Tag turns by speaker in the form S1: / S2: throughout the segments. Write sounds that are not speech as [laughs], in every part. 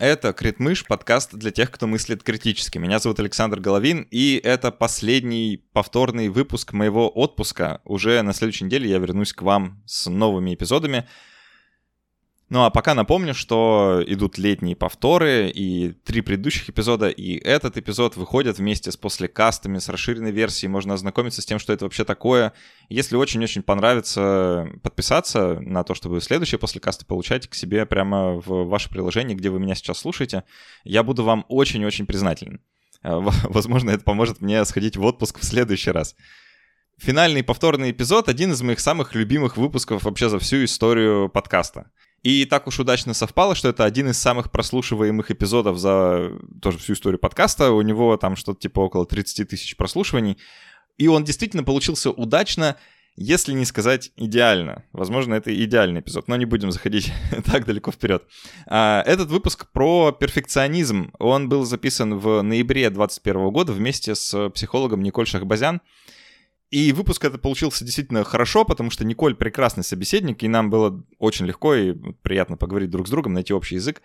S1: Это Критмыш, подкаст для тех, кто мыслит критически. Меня зовут Александр Головин, и это последний повторный выпуск моего отпуска. Уже на следующей неделе я вернусь к вам с новыми эпизодами. Ну а пока напомню, что идут летние повторы, и три предыдущих эпизода, и этот эпизод выходят вместе с послекастами, с расширенной версией. Можно ознакомиться с тем, что это вообще такое. Если очень-очень понравится подписаться на то, чтобы следующие послекасты получать к себе прямо в ваше приложение, где вы меня сейчас слушаете, я буду вам очень-очень признателен. Э, [laughs] возможно, это поможет мне сходить в отпуск в следующий раз. Финальный повторный эпизод — один из моих самых любимых выпусков вообще за всю историю подкаста. И так уж удачно совпало, что это один из самых прослушиваемых эпизодов за тоже всю историю подкаста. У него там что-то типа около 30 тысяч прослушиваний. И он действительно получился удачно, если не сказать идеально. Возможно, это идеальный эпизод, но не будем заходить [laughs] так далеко вперед. А, этот выпуск про перфекционизм. Он был записан в ноябре 2021 года вместе с психологом Николь Шахбазян. И выпуск это получился действительно хорошо, потому что Николь прекрасный собеседник, и нам было очень легко и приятно поговорить друг с другом, найти общий язык.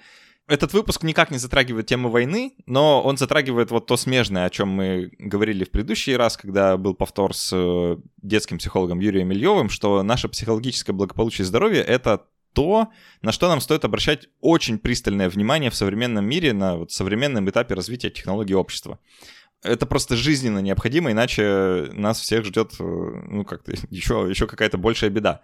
S1: Этот выпуск никак не затрагивает тему войны, но он затрагивает вот то смежное, о чем мы говорили в предыдущий раз, когда был повтор с э, детским психологом Юрием Ильевым, что наше психологическое благополучие и здоровье — это то, на что нам стоит обращать очень пристальное внимание в современном мире, на вот современном этапе развития технологий общества это просто жизненно необходимо, иначе нас всех ждет, э, ну, как-то [laughs] еще, еще какая-то большая беда.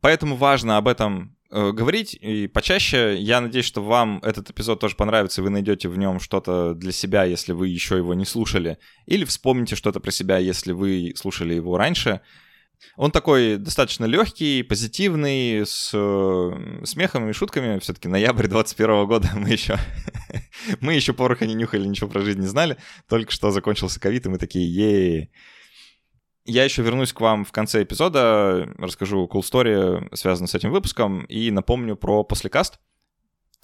S1: Поэтому важно об этом э, говорить и почаще. Я надеюсь, что вам этот эпизод тоже понравится, и вы найдете в нем что-то для себя, если вы еще его не слушали, или вспомните что-то про себя, если вы слушали его раньше. Он такой достаточно легкий, позитивный, с э, смехом и шутками. Все-таки ноябрь 21 года [laughs] мы еще, [laughs] мы еще пороха не нюхали, ничего про жизнь не знали. Только что закончился ковид, и мы такие, е Я еще вернусь к вам в конце эпизода, расскажу cool story, связанную с этим выпуском, и напомню про послекаст.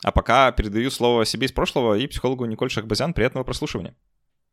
S1: А пока передаю слово себе из прошлого и психологу Николь Шахбазян. Приятного прослушивания.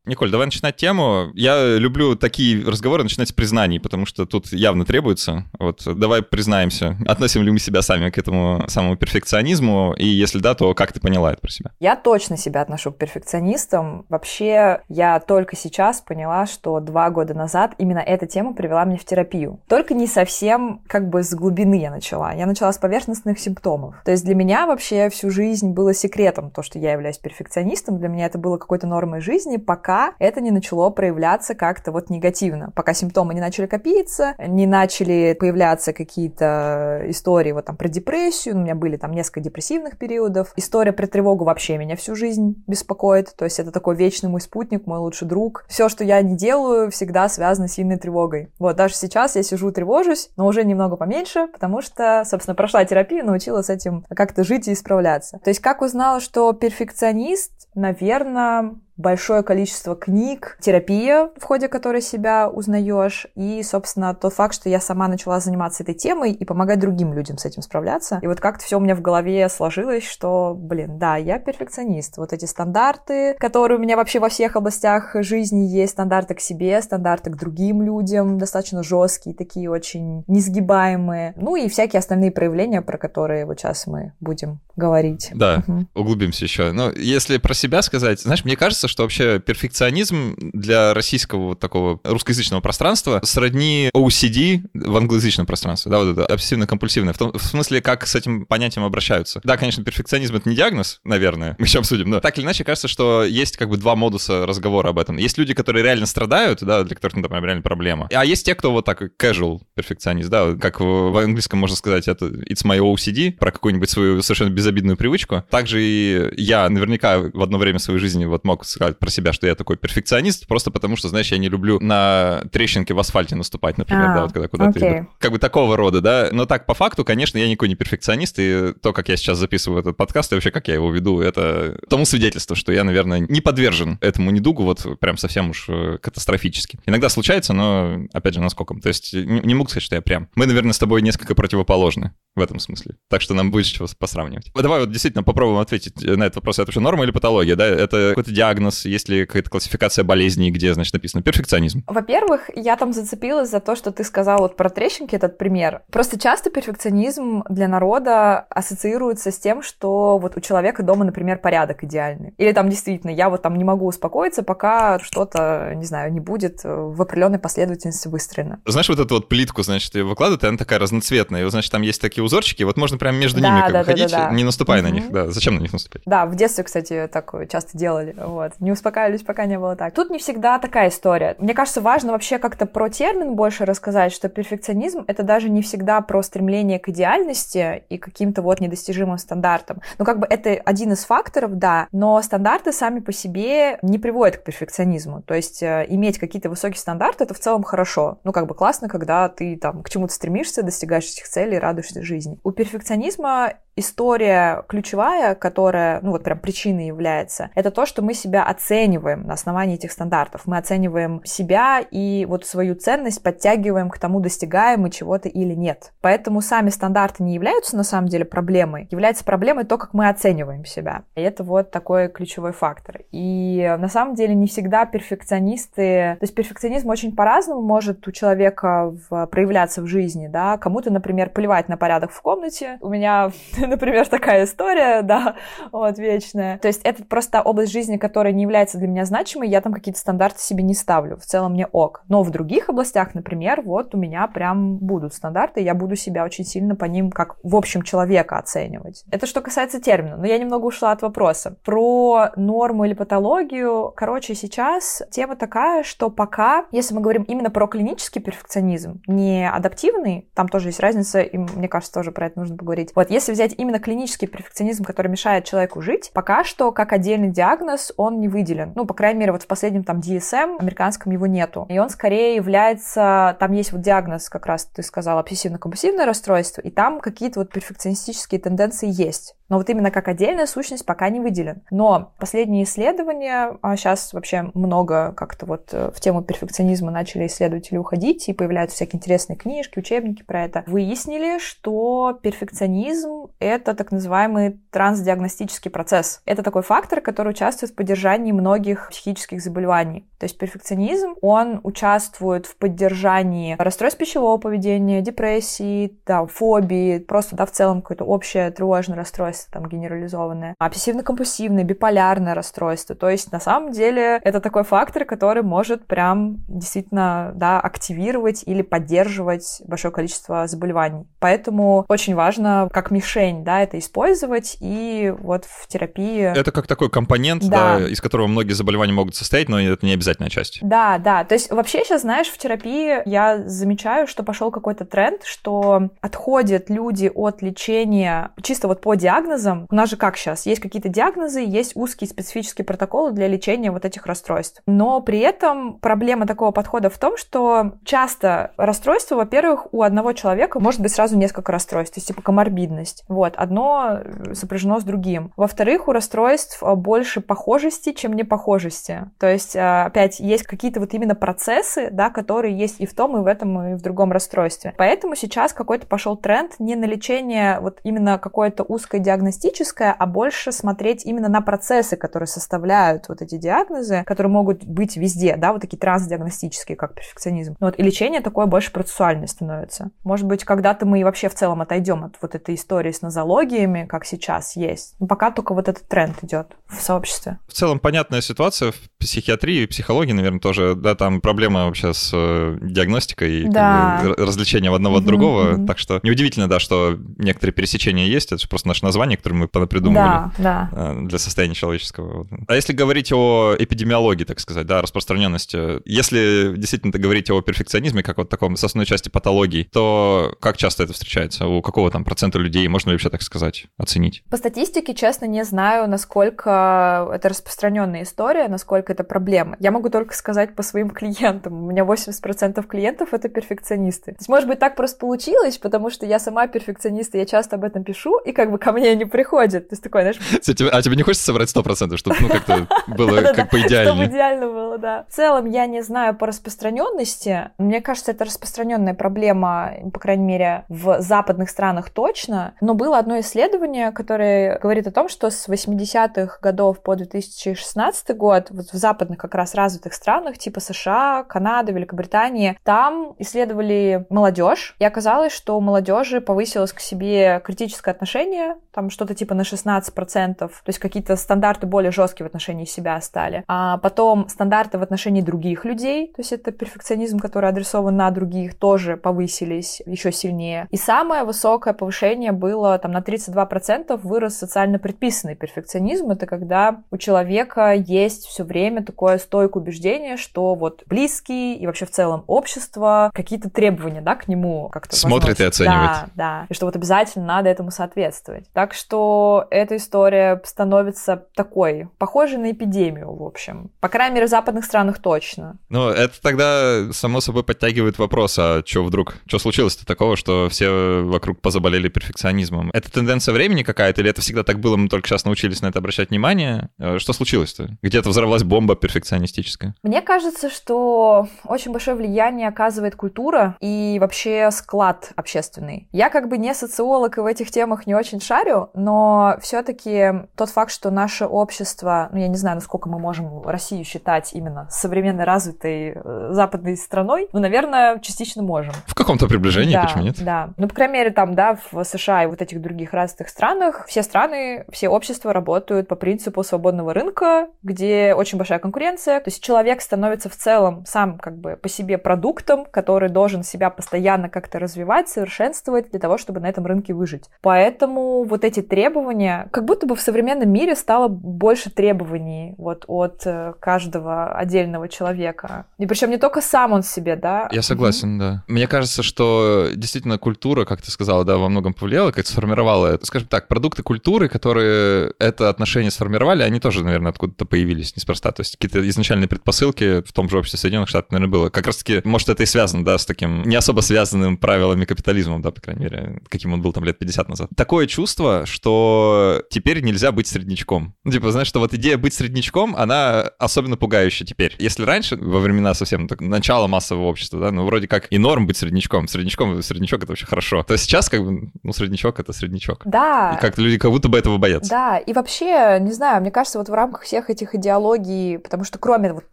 S1: Николь, давай начинать тему. Я люблю такие разговоры начинать с признаний, потому что тут явно требуется. Вот давай признаемся, относим ли мы себя сами к этому самому перфекционизму, и если да, то как ты поняла это про себя?
S2: Я точно себя отношу к перфекционистам. Вообще, я только сейчас поняла, что два года назад именно эта тема привела меня в терапию. Только не совсем как бы с глубины я начала. Я начала с поверхностных симптомов. То есть для меня вообще всю жизнь было секретом то, что я являюсь перфекционистом. Для меня это было какой-то нормой жизни, пока это не начало проявляться как-то вот негативно, пока симптомы не начали копиться, не начали появляться какие-то истории вот там про депрессию, у меня были там несколько депрессивных периодов, история про тревогу вообще меня всю жизнь беспокоит, то есть это такой вечный мой спутник, мой лучший друг. Все, что я не делаю, всегда связано с сильной тревогой. Вот, даже сейчас я сижу, тревожусь, но уже немного поменьше, потому что, собственно, прошла терапию, научилась с этим как-то жить и исправляться. То есть как узнала, что перфекционист, наверное, большое количество книг, терапия, в ходе которой себя узнаешь, и, собственно, тот факт, что я сама начала заниматься этой темой и помогать другим людям с этим справляться. И вот как-то все у меня в голове сложилось, что, блин, да, я перфекционист. Вот эти стандарты, которые у меня вообще во всех областях жизни есть, стандарты к себе, стандарты к другим людям, достаточно жесткие, такие очень несгибаемые. Ну и всякие остальные проявления, про которые вот сейчас мы будем говорить.
S1: Да, угу. углубимся еще. Но если про себя сказать, знаешь, мне кажется, кажется, что вообще перфекционизм для российского вот такого русскоязычного пространства сродни OCD в англоязычном пространстве, да, вот это обсессивно-компульсивное, в, том, в смысле, как с этим понятием обращаются. Да, конечно, перфекционизм — это не диагноз, наверное, [laughs] мы еще обсудим, но так или иначе кажется, что есть как бы два модуса разговора об этом. Есть люди, которые реально страдают, да, для которых, например, реально проблема, а есть те, кто вот так casual перфекционист, да, как в английском можно сказать, это it's my OCD, про какую-нибудь свою совершенно безобидную привычку. Также и я наверняка в одно время своей жизни вот мог сказать про себя, что я такой перфекционист, просто потому что, знаешь, я не люблю на трещинки в асфальте наступать, например, а, да, вот когда куда-то okay. иду. Как бы такого рода, да. Но так, по факту, конечно, я никакой не перфекционист, и то, как я сейчас записываю этот подкаст, и вообще, как я его веду, это тому свидетельство, что я, наверное, не подвержен этому недугу вот прям совсем уж э, катастрофически. Иногда случается, но, опять же, насколько. То есть не, не могу сказать, что я прям. Мы, наверное, с тобой несколько противоположны в этом смысле. Так что нам будет чего посравнивать. Давай вот действительно попробуем ответить на этот вопрос. Это вообще норма или патология, да? Это какой-то диагноз, диагноз, есть ли какая-то классификация болезней, где, значит, написано перфекционизм?
S2: Во-первых, я там зацепилась за то, что ты сказал вот про трещинки, этот пример. Просто часто перфекционизм для народа ассоциируется с тем, что вот у человека дома, например, порядок идеальный. Или там действительно, я вот там не могу успокоиться, пока что-то, не знаю, не будет в определенной последовательности выстроено.
S1: Знаешь, вот эту вот плитку, значит, выкладывают, и она такая разноцветная. И вот, значит, там есть такие узорчики, вот можно прям между да, ними как да, бы да, ходить, да, да. не наступая угу. на них. Да, зачем на них наступать?
S2: Да, в детстве, кстати, так часто делали. Вот. Не успокаивались, пока не было так. Тут не всегда такая история. Мне кажется, важно вообще как-то про термин больше рассказать, что перфекционизм — это даже не всегда про стремление к идеальности и каким-то вот недостижимым стандартам. Ну, как бы это один из факторов, да, но стандарты сами по себе не приводят к перфекционизму. То есть э, иметь какие-то высокие стандарты — это в целом хорошо. Ну, как бы классно, когда ты там к чему-то стремишься, достигаешь этих целей, радуешься жизни. У перфекционизма история ключевая, которая, ну вот прям причиной является, это то, что мы себя оцениваем на основании этих стандартов. Мы оцениваем себя и вот свою ценность подтягиваем к тому, достигаем мы чего-то или нет. Поэтому сами стандарты не являются на самом деле проблемой. Является проблемой то, как мы оцениваем себя. И это вот такой ключевой фактор. И на самом деле не всегда перфекционисты... То есть перфекционизм очень по-разному может у человека в... проявляться в жизни, да. Кому-то, например, плевать на порядок в комнате. У меня [laughs] например, такая история, да, вот, вечная. То есть это просто область жизни, которая не является для меня значимой, я там какие-то стандарты себе не ставлю, в целом мне ок. Но в других областях, например, вот у меня прям будут стандарты, я буду себя очень сильно по ним как в общем человека оценивать. Это что касается термина, но я немного ушла от вопроса. Про норму или патологию, короче, сейчас тема такая, что пока, если мы говорим именно про клинический перфекционизм, не адаптивный, там тоже есть разница, и мне кажется, тоже про это нужно поговорить. Вот если взять именно клинический перфекционизм, который мешает человеку жить, пока что как отдельный диагноз он не выделен. Ну, по крайней мере, вот в последнем там DSM американском его нету. И он скорее является, там есть вот диагноз, как раз ты сказала, обсессивно-компульсивное расстройство, и там какие-то вот перфекционистические тенденции есть но вот именно как отдельная сущность пока не выделен. Но последние исследования, а сейчас вообще много как-то вот э, в тему перфекционизма начали исследователи уходить, и появляются всякие интересные книжки, учебники про это, выяснили, что перфекционизм — это так называемый трансдиагностический процесс. Это такой фактор, который участвует в поддержании многих психических заболеваний. То есть перфекционизм, он участвует в поддержании расстройств пищевого поведения, депрессии, там, фобии, просто, да, в целом какое-то общее тревожное расстройство расстройство там генерализованное, обсессивно-компульсивное, биполярное расстройство. То есть на самом деле это такой фактор, который может прям действительно да, активировать или поддерживать большое количество заболеваний. Поэтому очень важно как мишень да, это использовать и вот в терапии...
S1: Это как такой компонент, да. Да, из которого многие заболевания могут состоять, но это не обязательная часть.
S2: Да, да. То есть вообще сейчас, знаешь, в терапии я замечаю, что пошел какой-то тренд, что отходят люди от лечения чисто вот по диагнозу, диагнозам, у нас же как сейчас, есть какие-то диагнозы, есть узкие специфические протоколы для лечения вот этих расстройств. Но при этом проблема такого подхода в том, что часто расстройство, во-первых, у одного человека может быть сразу несколько расстройств, то есть типа коморбидность. Вот, одно сопряжено с другим. Во-вторых, у расстройств больше похожести, чем непохожести. То есть, а, опять, есть какие-то вот именно процессы, да, которые есть и в том, и в этом, и в другом расстройстве. Поэтому сейчас какой-то пошел тренд не на лечение вот именно какой-то узкой диагностики, диагностическое, а больше смотреть именно на процессы, которые составляют вот эти диагнозы, которые могут быть везде, да, вот такие трансдиагностические, как перфекционизм. Ну, вот, и лечение такое больше процессуальное становится. Может быть, когда-то мы и вообще в целом отойдем от вот этой истории с нозологиями, как сейчас есть. Но пока только вот этот тренд идет в сообществе.
S1: В целом понятная ситуация в психиатрии и психологии, наверное, тоже, да, там проблема вообще с э, диагностикой и да. как бы, развлечением одного от другого, так что неудивительно, да, что некоторые пересечения есть, это же просто наше название название, которое мы придумывали да, да. Э, для состояния человеческого. А если говорить о эпидемиологии, так сказать, да, распространенности, если действительно говорить о перфекционизме, как вот таком основной части патологии, то как часто это встречается? У какого там процента людей, можно ли вообще так сказать, оценить?
S2: По статистике, честно, не знаю, насколько это распространенная история, насколько это проблема. Я могу только сказать по своим клиентам. У меня 80% клиентов — это перфекционисты. То есть, может быть, так просто получилось, потому что я сама перфекционист, и я часто об этом пишу, и как бы ко мне не приходит. То есть такой, знаешь... [laughs]
S1: А тебе не хочется собрать 100%, чтобы ну, как-то [laughs] было как по идеальному?
S2: Чтобы идеально было, да. В целом, я не знаю по распространенности. Мне кажется, это распространенная проблема, по крайней мере, в западных странах точно. Но было одно исследование, которое говорит о том, что с 80-х годов по 2016 год вот в западных как раз развитых странах, типа США, Канады, Великобритании, там исследовали молодежь, и оказалось, что у молодежи повысилось к себе критическое отношение, там что-то типа на 16%, то есть какие-то стандарты более жесткие в отношении себя стали. А потом стандарты в отношении других людей, то есть это перфекционизм, который адресован на других, тоже повысились еще сильнее. И самое высокое повышение было там на 32% вырос социально предписанный перфекционизм. Это когда у человека есть все время такое стойкое убеждение, что вот близкий и вообще в целом общество, какие-то требования, да, к нему как-то
S1: Смотрит и оценивает.
S2: Да, да. И что вот обязательно надо этому соответствовать. Так что эта история становится такой, похожей на эпидемию, в общем. По крайней мере, в западных странах точно.
S1: Ну, это тогда, само собой, подтягивает вопрос, а что вдруг, что случилось-то такого, что все вокруг позаболели перфекционизмом? Это тенденция времени какая-то, или это всегда так было, мы только сейчас научились на это обращать внимание? Э, что случилось-то? Где-то взорвалась бомба перфекционистическая?
S2: Мне кажется, что очень большое влияние оказывает культура и вообще склад общественный. Я как бы не социолог и в этих темах не очень шарю, но все-таки тот факт, что наше общество, ну я не знаю, насколько мы можем Россию считать именно современной развитой э, западной страной, ну, наверное, частично можем.
S1: В каком-то приближении,
S2: да,
S1: почему нет?
S2: Да. Ну, по крайней мере, там, да, в США и вот этих других развитых странах все страны, все общества работают по принципу свободного рынка, где очень большая конкуренция. То есть человек становится в целом сам как бы по себе продуктом, который должен себя постоянно как-то развивать, совершенствовать для того, чтобы на этом рынке выжить. Поэтому вот эти требования, как будто бы в современном мире стало больше требований вот от э, каждого отдельного человека. И причем не только сам он себе, да.
S1: Я согласен, mm-hmm. да. Мне кажется, что действительно культура, как ты сказала, да, во многом повлияла, как сформировала, скажем так, продукты культуры, которые это отношение сформировали, они тоже, наверное, откуда-то появились неспроста. То есть какие-то изначальные предпосылки в том же обществе Соединенных Штатов, наверное, было. Как раз-таки, может, это и связано, да, с таким не особо связанным правилами капитализма, да, по крайней мере, каким он был там лет 50 назад. Такое чувство, что теперь нельзя быть среднячком. Ну, типа, знаешь, что вот идея быть среднячком, она особенно пугающая теперь. Если раньше, во времена совсем так, начала массового общества, да, ну, вроде как и норм быть среднячком. Среднячком, среднячок — это вообще хорошо. То сейчас, как бы, ну, среднячок — это среднячок.
S2: Да.
S1: И как люди как будто бы этого боятся.
S2: Да, и вообще, не знаю, мне кажется, вот в рамках всех этих идеологий, потому что кроме вот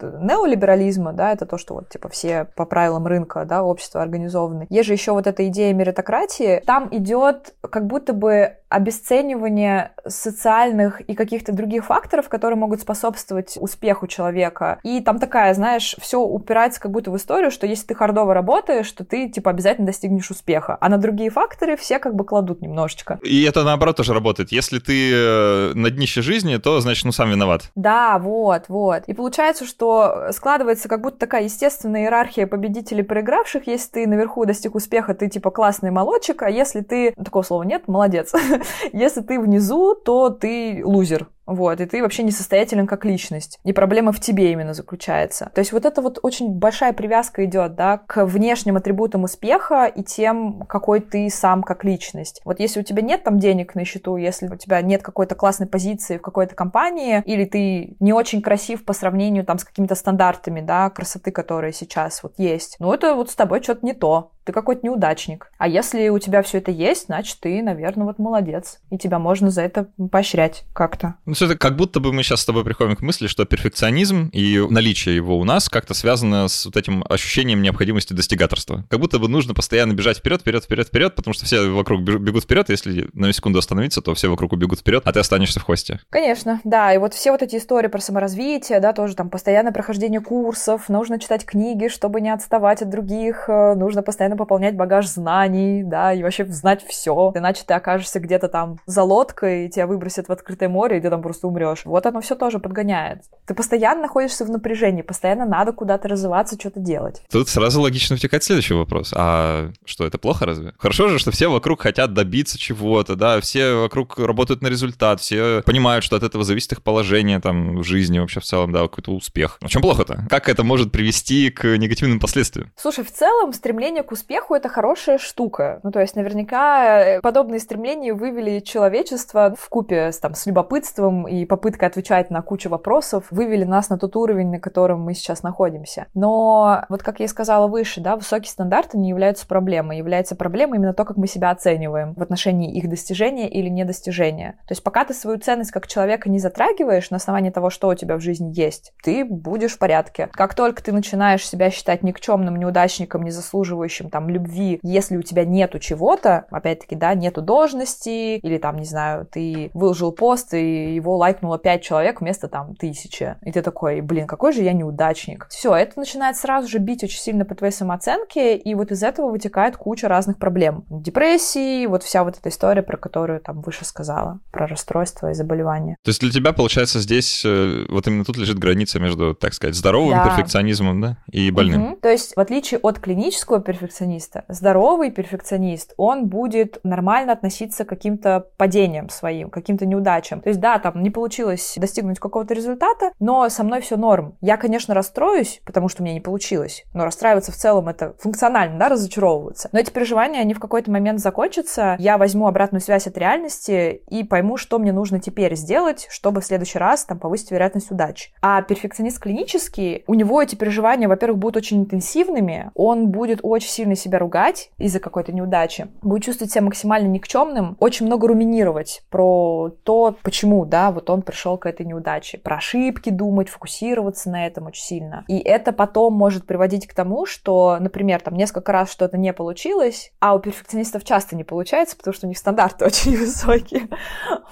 S2: неолиберализма, да, это то, что вот, типа, все по правилам рынка, да, общество организованы. Есть же еще вот эта идея меритократии. Там идет как будто бы обесценивание социальных и каких-то других факторов, которые могут способствовать успеху человека. И там такая, знаешь, все упирается как будто в историю, что если ты хардово работаешь, то ты, типа, обязательно достигнешь успеха. А на другие факторы все как бы кладут немножечко.
S1: И это наоборот тоже работает. Если ты э, на днище жизни, то, значит, ну, сам виноват.
S2: Да, вот, вот. И получается, что складывается как будто такая естественная иерархия победителей проигравших. Если ты наверху достиг успеха, ты, типа, классный молодчик, а если ты... Такого слова нет, молодец. [laughs] [laughs] Если ты внизу, то ты лузер. Вот, и ты вообще несостоятелен как личность. И проблема в тебе именно заключается. То есть вот это вот очень большая привязка идет, да, к внешним атрибутам успеха и тем, какой ты сам как личность. Вот если у тебя нет там денег на счету, если у тебя нет какой-то классной позиции в какой-то компании, или ты не очень красив по сравнению там с какими-то стандартами, да, красоты, которые сейчас вот есть, ну это вот с тобой что-то не то ты какой-то неудачник. А если у тебя все это есть, значит, ты, наверное, вот молодец. И тебя можно за это поощрять как-то.
S1: Ну, все это как будто бы мы сейчас с тобой приходим к мысли, что перфекционизм и наличие его у нас как-то связано с вот этим ощущением необходимости достигаторства. Как будто бы нужно постоянно бежать вперед, вперед, вперед, вперед, потому что все вокруг бегут вперед. Если на секунду остановиться, то все вокруг убегут вперед, а ты останешься в хвосте.
S2: Конечно, да. И вот все вот эти истории про саморазвитие, да, тоже там постоянное прохождение курсов, нужно читать книги, чтобы не отставать от других, э, нужно постоянно пополнять багаж знаний, да, и вообще знать все. Иначе ты окажешься где-то там за лодкой, и тебя выбросят в открытое море, и ты там просто умрешь. Вот оно все тоже подгоняет. Ты постоянно находишься в напряжении, постоянно надо куда-то развиваться, что-то делать.
S1: Тут сразу логично втекать следующий вопрос. А что, это плохо разве? Хорошо же, что все вокруг хотят добиться чего-то, да, все вокруг работают на результат, все понимают, что от этого зависит их положение там в жизни вообще в целом, да, какой-то успех. В чем плохо-то? Как это может привести к негативным последствиям?
S2: Слушай, в целом стремление к успеху — это хорошая штука. Ну, то есть наверняка э, подобные стремления вывели человечество в купе с, там, с любопытством и попыткой отвечать на кучу вопросов, вывели нас на тот уровень, на котором мы сейчас находимся. Но вот как я и сказала выше, да, высокие стандарты не являются проблемой. Является проблемой именно то, как мы себя оцениваем в отношении их достижения или недостижения. То есть пока ты свою ценность как человека не затрагиваешь на основании того, что у тебя в жизни есть, ты будешь в порядке. Как только ты начинаешь себя считать никчемным, неудачником, не заслуживающим там любви, если у тебя нету чего-то, опять-таки, да, нету должности, или там, не знаю, ты выложил пост, и его лайкнуло 5 человек вместо там тысячи. И ты такой, блин, какой же я неудачник. Все, это начинает сразу же бить очень сильно по твоей самооценке, и вот из этого вытекает куча разных проблем. Депрессии, вот вся вот эта история, про которую там выше сказала, про расстройства и заболевания.
S1: То есть для тебя, получается, здесь э, вот именно тут лежит граница между, так сказать, здоровым да. перфекционизмом, да, и больным.
S2: Угу. То есть в отличие от клинического перфекциониста, здоровый перфекционист, он будет нормально относиться к каким-то падениям своим, каким-то неудачам. То есть да, там не получилось достигнуть какого-то результата, но со мной все норм. Я, конечно, расстроюсь, потому что мне не получилось, но расстраиваться в целом это функционально, да, разочаровываться. Но эти переживания, они в какой-то момент закончатся, я возьму обратную связь от реальности и пойму, что мне нужно теперь сделать, чтобы в следующий раз там повысить вероятность удачи. А перфекционист клинический, у него эти переживания, во-первых, будут очень интенсивными, он будет очень сильно себя ругать из-за какой-то неудачи, будет чувствовать себя максимально никчемным, очень много руминировать про то, почему, да, вот он пришел к этой неудаче, про ошибки думать, фокусироваться на этом очень сильно. И это потом может приводить к тому, что, например, там несколько раз что-то не получилось, а у перфекционистов часто не получается, потому что у них стандарты [laughs] очень высокие.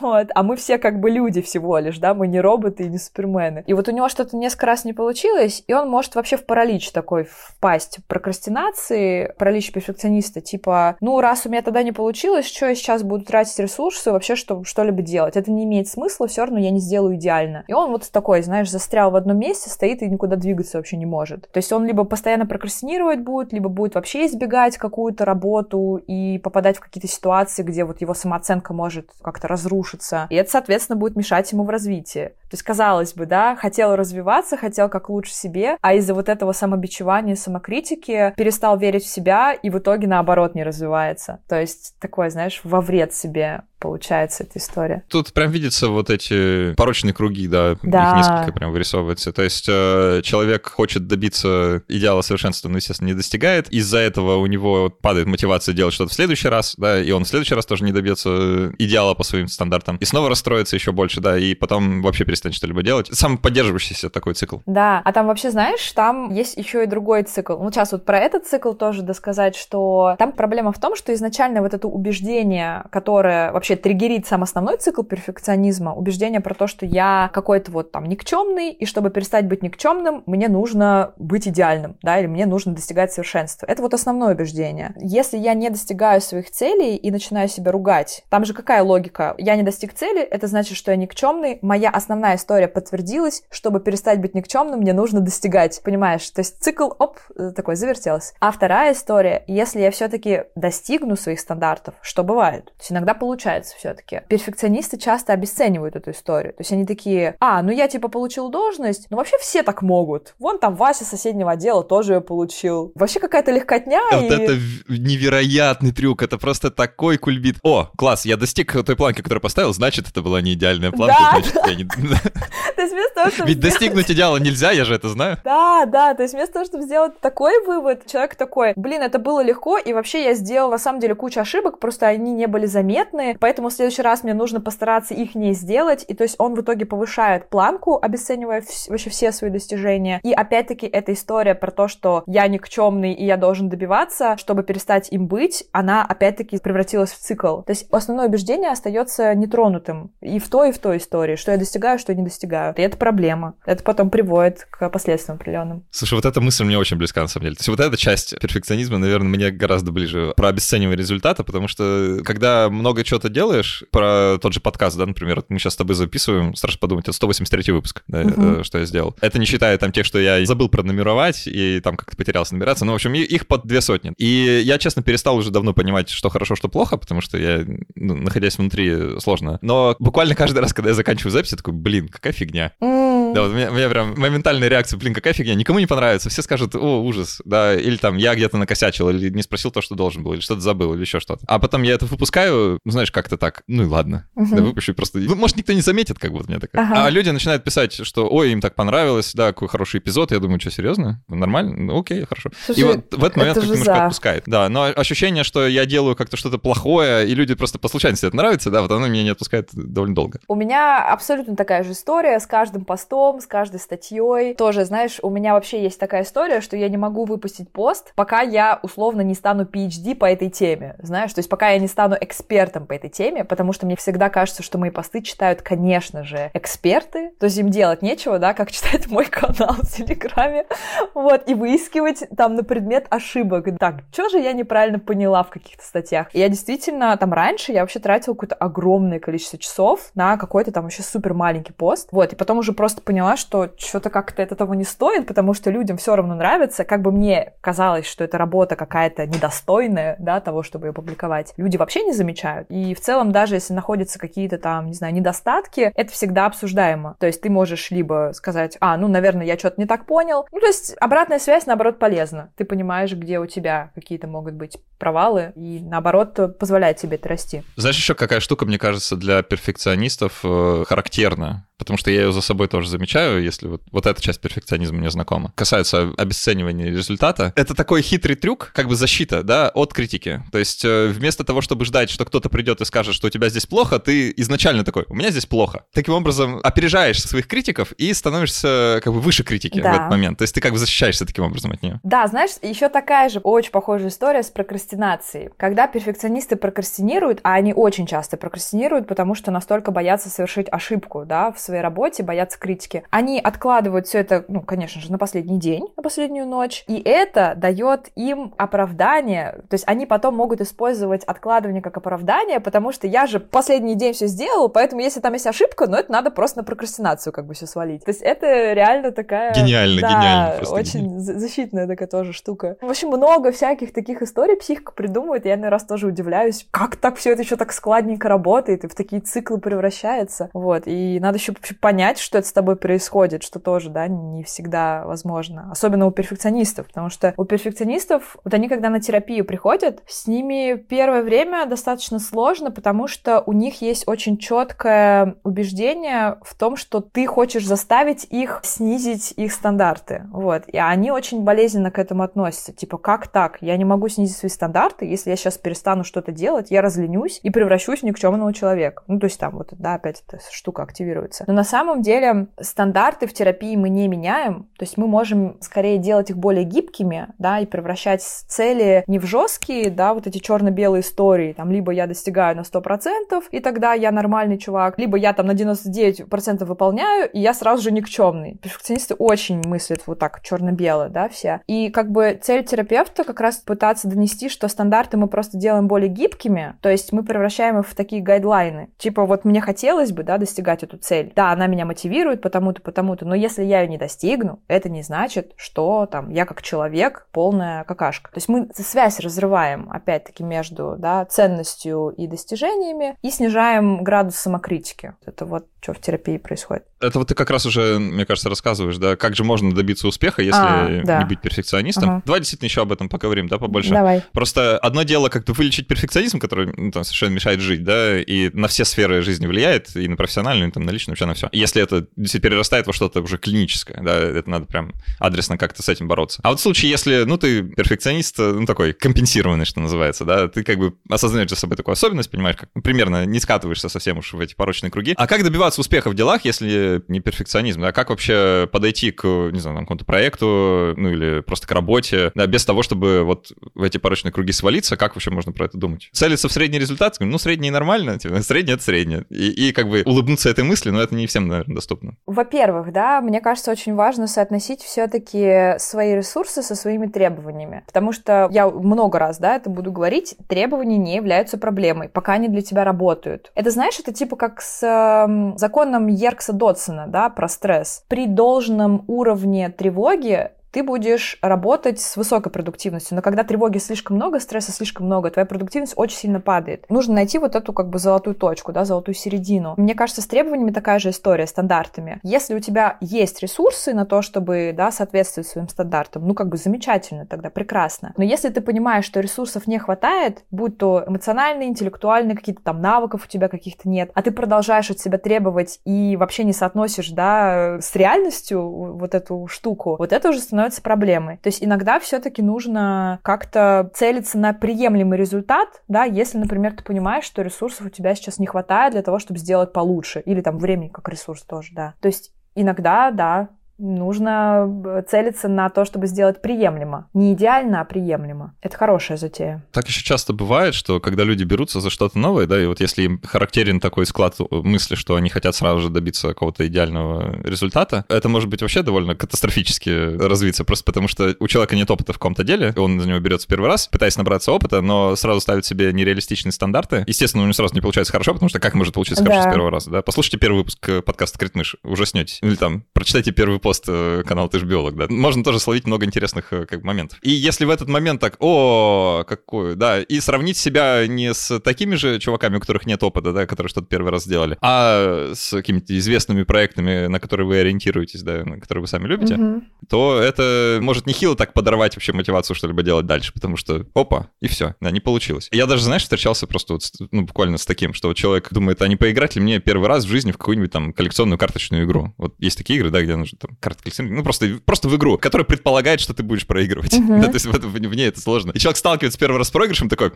S2: Вот. А мы все как бы люди всего лишь, да, мы не роботы и не супермены. И вот у него что-то несколько раз не получилось, и он может вообще в паралич такой впасть. Прокрастинации, паралич перфекциониста, типа, ну, раз у меня тогда не получилось, что я сейчас буду тратить ресурсы вообще, чтобы что-либо делать? Это не имеет смысла, все равно я не сделаю идеально. И он вот такой, знаешь, застрял в одном месте, стоит и никуда двигаться вообще не может. То есть он либо постоянно прокрастинировать будет, либо будет вообще избегать какую-то работу и попадать в какие-то ситуации, где вот его самооценка может как-то разрушиться. И это, соответственно, будет мешать ему в развитии. То есть, казалось бы, да, хотел развиваться, хотел как лучше себе, а из-за вот этого самобичевания, самокритики перестал верить в себя и в итоге, наоборот, не развивается. То есть, такое, знаешь, во вред себе получается эта история.
S1: Тут прям видятся вот эти порочные круги, да, да. их несколько прям вырисовывается. То есть э, человек хочет добиться идеала совершенства, но, естественно, не достигает. Из-за этого у него падает мотивация делать что-то в следующий раз, да, и он в следующий раз тоже не добьется идеала по своим стандартам. И снова расстроится еще больше, да, и потом вообще перестанет что-либо делать. Сам поддерживающийся такой цикл.
S2: Да, а там вообще, знаешь, там есть еще и другой цикл. Ну, сейчас вот про этот цикл тоже досказать, что там проблема в том, что изначально вот это убеждение, которое вообще вообще триггерит сам основной цикл перфекционизма, убеждение про то, что я какой-то вот там никчемный, и чтобы перестать быть никчемным, мне нужно быть идеальным, да, или мне нужно достигать совершенства. Это вот основное убеждение. Если я не достигаю своих целей и начинаю себя ругать, там же какая логика? Я не достиг цели, это значит, что я никчемный, моя основная история подтвердилась, чтобы перестать быть никчемным, мне нужно достигать, понимаешь? То есть цикл, оп, такой завертелся. А вторая история, если я все-таки достигну своих стандартов, что бывает? То есть иногда получается получается все-таки. Перфекционисты часто обесценивают эту историю. То есть они такие, а, ну я типа получил должность, ну вообще все так могут. Вон там Вася соседнего отдела тоже ее получил. Вообще какая-то легкотня.
S1: Вот и... это невероятный трюк, это просто такой кульбит. О, класс, я достиг той планки, которую поставил, значит, это была не идеальная планка, да, значит, я не... [laughs] То есть вместо того, чтобы Ведь достигнуть идеала нельзя, я же это знаю.
S2: Да, да, то есть вместо того, чтобы сделать такой вывод, человек такой, блин, это было легко, и вообще я сделал на самом деле кучу ошибок, просто они не были заметны, поэтому в следующий раз мне нужно постараться их не сделать, и то есть он в итоге повышает планку, обесценивая вообще все свои достижения. И опять-таки эта история про то, что я никчемный и я должен добиваться, чтобы перестать им быть, она опять-таки превратилась в цикл. То есть основное убеждение остается нетронутым и в той, и в той истории, что я достигаю, что не достигаю. И это проблема. Это потом приводит к последствиям определенным.
S1: Слушай, вот эта мысль мне очень близка, на самом деле. То есть вот эта часть перфекционизма, наверное, мне гораздо ближе про обесценивание результата, потому что когда много чего-то делаешь, про тот же подкаст, да, например, мы сейчас с тобой записываем, страшно подумать, это 183 выпуск, да, угу. что я сделал. Это не считая там тех, что я забыл пронумеровать и там как-то потерялся нумерация. Ну, в общем, их под две сотни. И я, честно, перестал уже давно понимать, что хорошо, что плохо, потому что я, ну, находясь внутри, сложно. Но буквально каждый раз, когда я заканчиваю запись, я такой, блин, какая фигня. Mm. Да, вот у меня, у меня прям моментальная реакция, блин, какая фигня, никому не понравится, все скажут, о, ужас, да, или там я где-то накосячил, или не спросил то, что должен был, или что-то забыл, или еще что-то. А потом я это выпускаю, ну, знаешь, как-то так, ну и ладно, uh-huh. да выпущу просто. Ну, может, никто не заметит, как вот мне такая. Uh-huh. А люди начинают писать, что, ой, им так понравилось, да, какой хороший эпизод, я думаю, что, серьезно? Нормально? Ну, окей, хорошо. Слушай, и вот в этот момент как немножко за. отпускает. Да, но ощущение, что я делаю как-то что-то плохое, и люди просто по случайности это нравится, да, вот оно меня не отпускает довольно долго.
S2: У меня абсолютно такая же история с каждым постом, с каждой статьей. Тоже, знаешь, у меня вообще есть такая история, что я не могу выпустить пост, пока я условно не стану PhD по этой теме, знаешь, то есть пока я не стану экспертом по этой теме, потому что мне всегда кажется, что мои посты читают, конечно же, эксперты, то есть им делать нечего, да, как [laughs] читать мой канал в Телеграме, вот, и выискивать там на предмет ошибок. Так, что же я неправильно поняла в каких-то статьях? И я действительно, там раньше я вообще тратила какое-то огромное количество часов на какой-то там вообще супер маленький пост, вот, и потом уже просто поняла, что что-то как-то это того не стоит, потому что людям все равно нравится, как бы мне казалось, что эта работа какая-то недостойная, да, того, чтобы ее публиковать, люди вообще не замечают. И в целом, даже если находятся какие-то там, не знаю, недостатки, это всегда обсуждаемо. То есть ты можешь либо сказать, а, ну, наверное, я что-то не так понял. Ну, то есть обратная связь, наоборот, полезна. Ты понимаешь, где у тебя какие-то могут быть провалы, и наоборот, позволяет тебе это расти.
S1: Знаешь, еще какая штука, мне кажется, для перфекционистов э, характерна? Потому что я ее за собой тоже замечаю, если вот, вот эта часть перфекционизма мне знакома. Касается обесценивания результата. Это такой хитрый трюк, как бы защита, да, от критики. То есть э, вместо того, чтобы ждать, что кто-то придет и скажет, что у тебя здесь плохо, ты изначально такой, у меня здесь плохо. Таким образом, опережаешь своих критиков и становишься как бы выше критики да. в этот момент. То есть ты как бы защищаешься таким образом от нее.
S2: Да, знаешь, еще такая же очень похожая история с прокрастинацией. Когда перфекционисты прокрастинируют, а они очень часто прокрастинируют, потому что настолько боятся совершить ошибку, да, в своей работе, боятся критики. Они откладывают все это, ну, конечно же, на последний день, на последнюю ночь, и это дает им оправдание. То есть они потом могут использовать откладывание как оправдание, потому что я же последний день все сделал, поэтому если там есть ошибка, ну, это надо просто на прокрастинацию как бы все свалить. То есть это реально такая...
S1: Гениально, да, гениально.
S2: очень гениально. защитная такая тоже штука. В общем, много всяких таких историй психика придумывает, я на раз тоже удивляюсь, как так все это еще так складненько работает и в такие циклы превращается. Вот, и надо еще вообще понять, что это с тобой происходит, что тоже, да, не всегда возможно. Особенно у перфекционистов, потому что у перфекционистов, вот они, когда на терапию приходят, с ними первое время достаточно сложно, потому что у них есть очень четкое убеждение в том, что ты хочешь заставить их снизить их стандарты. Вот. И они очень болезненно к этому относятся. Типа, как так? Я не могу снизить свои стандарты, если я сейчас перестану что-то делать, я разленюсь и превращусь в никчемного человека. Ну, то есть там вот, да, опять эта штука активируется. Но на самом деле стандарты в терапии мы не меняем, то есть мы можем скорее делать их более гибкими, да, и превращать цели не в жесткие, да, вот эти черно-белые истории, там, либо я достигаю на 100%, и тогда я нормальный чувак, либо я там на 99% выполняю, и я сразу же никчемный. Перфекционисты очень мыслят вот так черно-бело, да, все. И как бы цель терапевта как раз пытаться донести, что стандарты мы просто делаем более гибкими, то есть мы превращаем их в такие гайдлайны. Типа вот мне хотелось бы, да, достигать эту цель. Да, она меня мотивирует потому-то, потому-то, но если я ее не достигну, это не значит, что там я как человек полная какашка. То есть мы связь разрываем, опять-таки, между да, ценностью и достижениями и снижаем градус самокритики. Это вот что в терапии происходит.
S1: Это вот ты как раз уже, мне кажется, рассказываешь, да, как же можно добиться успеха, если а, да. не быть перфекционистом. Ага. Давай действительно еще об этом поговорим, да, побольше.
S2: Давай.
S1: Просто одно дело как-то вылечить перфекционизм, который ну, там, совершенно мешает жить, да, и на все сферы жизни влияет, и на профессиональную, и там, на личную, вообще на все. Если это перерастает во что-то уже клиническое, да, это надо прям адресно как-то с этим бороться. А вот в случае, если, ну, ты перфекционист, ну, такой компенсированный, что называется, да, ты как бы осознаешь за собой такую особенность, понимаешь, как примерно не скатываешься совсем уж в эти порочные круги. А как добиваться успеха в делах, если не перфекционизм. А как вообще подойти к, не знаю, какому-то проекту, ну или просто к работе, да, без того, чтобы вот в эти порочные круги свалиться, как вообще можно про это думать? Целиться в средний результат, ну, средний нормально, типа, средний — это среднее. И, и как бы улыбнуться этой мысли, но это не всем, наверное, доступно.
S2: Во-первых, да, мне кажется, очень важно соотносить все-таки свои ресурсы со своими требованиями. Потому что я много раз, да, это буду говорить, требования не являются проблемой, пока они для тебя работают. Это, знаешь, это типа как с э, законом Еркса Дотсона, да, про стресс. При должном уровне тревоги ты будешь работать с высокой продуктивностью. Но когда тревоги слишком много, стресса слишком много, твоя продуктивность очень сильно падает. Нужно найти вот эту как бы золотую точку, да, золотую середину. Мне кажется, с требованиями такая же история, стандартами. Если у тебя есть ресурсы на то, чтобы, да, соответствовать своим стандартам, ну, как бы замечательно тогда, прекрасно. Но если ты понимаешь, что ресурсов не хватает, будь то эмоциональные, интеллектуальные, какие-то там навыков у тебя каких-то нет, а ты продолжаешь от себя требовать и вообще не соотносишь, да, с реальностью вот эту штуку, вот это уже становится становится проблемой. То есть иногда все-таки нужно как-то целиться на приемлемый результат, да, если, например, ты понимаешь, что ресурсов у тебя сейчас не хватает для того, чтобы сделать получше, или там времени как ресурс тоже, да. То есть иногда, да, нужно э, целиться на то, чтобы сделать приемлемо. Не идеально, а приемлемо. Это хорошая затея.
S1: Так еще часто бывает, что когда люди берутся за что-то новое, да, и вот если им характерен такой склад мысли, что они хотят сразу же добиться какого-то идеального результата, это может быть вообще довольно катастрофически развиться, просто потому что у человека нет опыта в каком-то деле, он за него берется первый раз, пытаясь набраться опыта, но сразу ставит себе нереалистичные стандарты. Естественно, у него сразу не получается хорошо, потому что как может получиться хорошо да. с первого раза, да? Послушайте первый выпуск подкаста «Критмыш», ужаснетесь. Или там, прочитайте первый пост пост э, канал «Ты ж биолог», да. Можно тоже словить много интересных э, как, моментов. И если в этот момент так, о, какой, да, и сравнить себя не с такими же чуваками, у которых нет опыта, да, которые что-то первый раз сделали, а с какими-то известными проектами, на которые вы ориентируетесь, да, на которые вы сами любите, угу. то это может нехило так подорвать вообще мотивацию что-либо делать дальше, потому что, опа, и все, да, не получилось. Я даже, знаешь, встречался просто вот, ну, буквально с таким, что вот человек думает, а не поиграть ли мне первый раз в жизни в какую-нибудь там коллекционную карточную игру? Вот есть такие игры, да, где нужно там коллекционирования, ну просто, просто в игру, которая предполагает, что ты будешь проигрывать. Uh-huh. да, то есть в, в, в ней это сложно. И человек сталкивается первый раз с проигрышем, такой,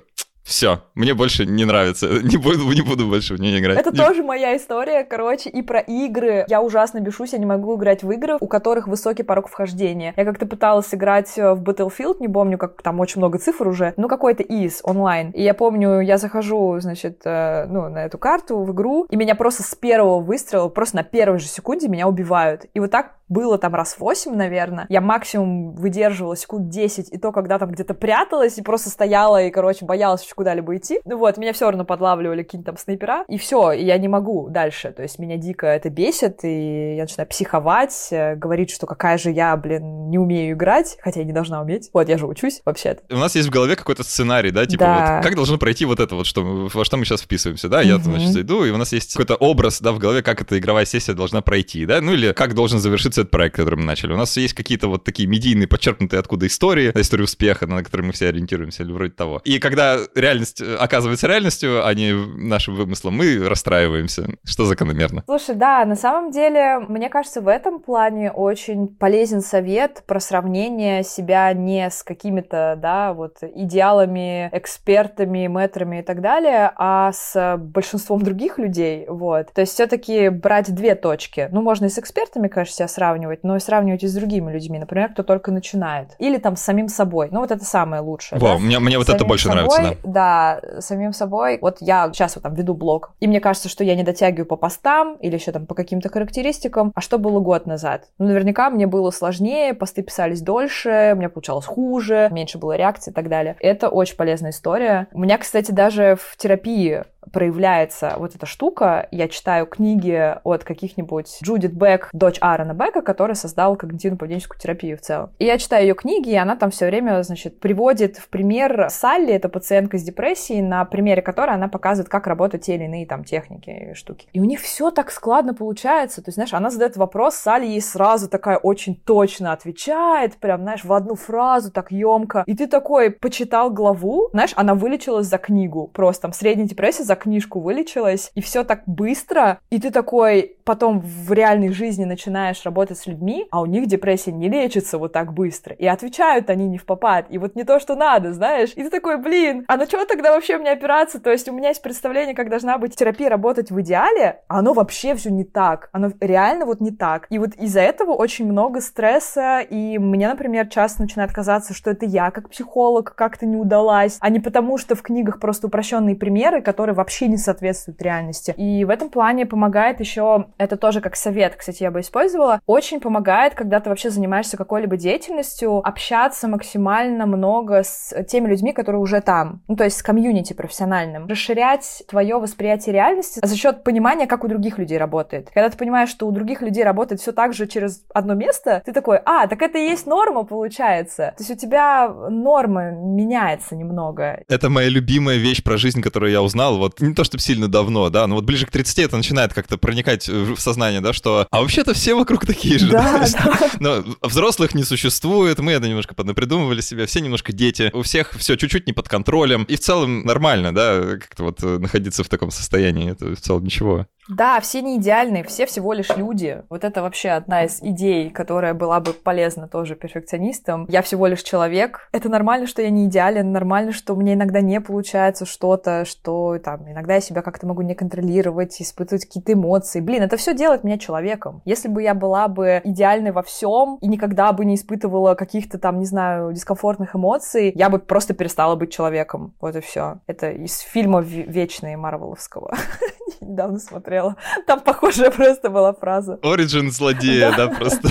S1: все, мне больше не нравится, [laughs] не буду, не буду больше в нее играть.
S2: Это не... тоже моя история, короче, и про игры. Я ужасно бешусь, я не могу играть в игры, у которых высокий порог вхождения. Я как-то пыталась играть э, в Battlefield, не помню, как там очень много цифр уже, ну какой-то из онлайн. И я помню, я захожу, значит, э, ну, на эту карту в игру, и меня просто с первого выстрела, просто на первой же секунде меня убивают. И вот так было там раз восемь, наверное. Я максимум выдерживала секунд 10, и то, когда там где-то пряталась и просто стояла и, короче, боялась куда-либо идти. Ну вот, меня все равно подлавливали какие-то там снайпера, и все, и я не могу дальше. То есть меня дико это бесит, и я начинаю психовать, э, говорить, что какая же я, блин, не умею играть, хотя я не должна уметь. Вот, я же учусь вообще-то.
S1: У нас есть в голове какой-то сценарий, да, типа да. вот как должно пройти вот это вот, что, во что мы сейчас вписываемся, да, я, значит, зайду, и у нас есть какой-то образ, да, в голове, как эта игровая сессия должна пройти, да, ну или как должен завершиться этот проект, который мы начали. У нас есть какие-то вот такие медийные, подчеркнутые откуда истории, истории успеха, на которые мы все ориентируемся, или вроде того. И когда реальность э, оказывается реальностью, а не нашим вымыслом, мы расстраиваемся, что закономерно.
S2: Слушай, да, на самом деле, мне кажется, в этом плане очень полезен совет про сравнение себя не с какими-то, да, вот идеалами, экспертами, мэтрами и так далее, а с большинством других людей, вот. То есть все-таки брать две точки. Ну, можно и с экспертами, конечно, себя сравнивать, но и сравнивать и с другими людьми, например, кто только начинает. Или там с самим собой. Ну, вот это самое лучшее.
S1: Вау, да? мне, мне вот самим это больше собой, нравится,
S2: да. Да, самим собой. Вот я сейчас вот там веду блог, и мне кажется, что я не дотягиваю по постам или еще там по каким-то характеристикам. А что было год назад? Ну, наверняка мне было сложнее, посты писались дольше, у меня получалось хуже, меньше было реакций и так далее. Это очень полезная история. У меня, кстати, даже в терапии проявляется вот эта штука. Я читаю книги от каких-нибудь Джудит Бек, дочь Аарона Бека, который создал когнитивно-поведенческую терапию в целом. И я читаю ее книги, и она там все время, значит, приводит в пример Салли, это пациентка с депрессией, на примере которой она показывает, как работают те или иные там техники и штуки. И у них все так складно получается. То есть, знаешь, она задает вопрос, Салли ей сразу такая очень точно отвечает, прям, знаешь, в одну фразу так емко. И ты такой почитал главу, знаешь, она вылечилась за книгу. Просто там средняя депрессия за книжку вылечилась, и все так быстро, и ты такой, потом в реальной жизни начинаешь работать с людьми, а у них депрессия не лечится вот так быстро. И отвечают они не в попад. И вот не то, что надо, знаешь. И ты такой, блин, а на что тогда вообще мне опираться? То есть у меня есть представление, как должна быть терапия работать в идеале, а оно вообще все не так. Оно реально вот не так. И вот из-за этого очень много стресса, и мне, например, часто начинает казаться, что это я как психолог как-то не удалась, а не потому, что в книгах просто упрощенные примеры, которые вообще не соответствуют реальности. И в этом плане помогает еще, это тоже как совет, кстати, я бы использовала, очень помогает, когда ты вообще занимаешься какой-либо деятельностью, общаться максимально много с теми людьми, которые уже там, ну, то есть с комьюнити профессиональным, расширять твое восприятие реальности за счет понимания, как у других людей работает. Когда ты понимаешь, что у других людей работает все так же через одно место, ты такой, а, так это и есть норма, получается. То есть у тебя норма меняется немного.
S1: Это моя любимая вещь про жизнь, которую я узнал, вот не то чтобы сильно давно, да, но вот ближе к 30 это начинает как-то проникать сознание, да, что, а вообще-то все вокруг такие же. Да, да. [laughs] Но взрослых не существует, мы это немножко поднапридумывали себе, все немножко дети, у всех все чуть-чуть не под контролем, и в целом нормально, да, как-то вот э, находиться в таком состоянии, это в целом ничего.
S2: Да, все не идеальные, все всего лишь люди. Вот это вообще одна из идей, которая была бы полезна тоже перфекционистам. Я всего лишь человек. Это нормально, что я не идеален, нормально, что мне иногда не получается что-то, что там иногда я себя как-то могу не контролировать, испытывать какие-то эмоции. Блин, это все делает меня человеком. Если бы я была бы идеальной во всем и никогда бы не испытывала каких-то там, не знаю, дискомфортных эмоций, я бы просто перестала быть человеком. Вот и все. Это из фильма «Вечные» Марвеловского. [laughs] Недавно смотрела смотрела. Там похожая просто была фраза.
S1: Origin злодея, да, просто.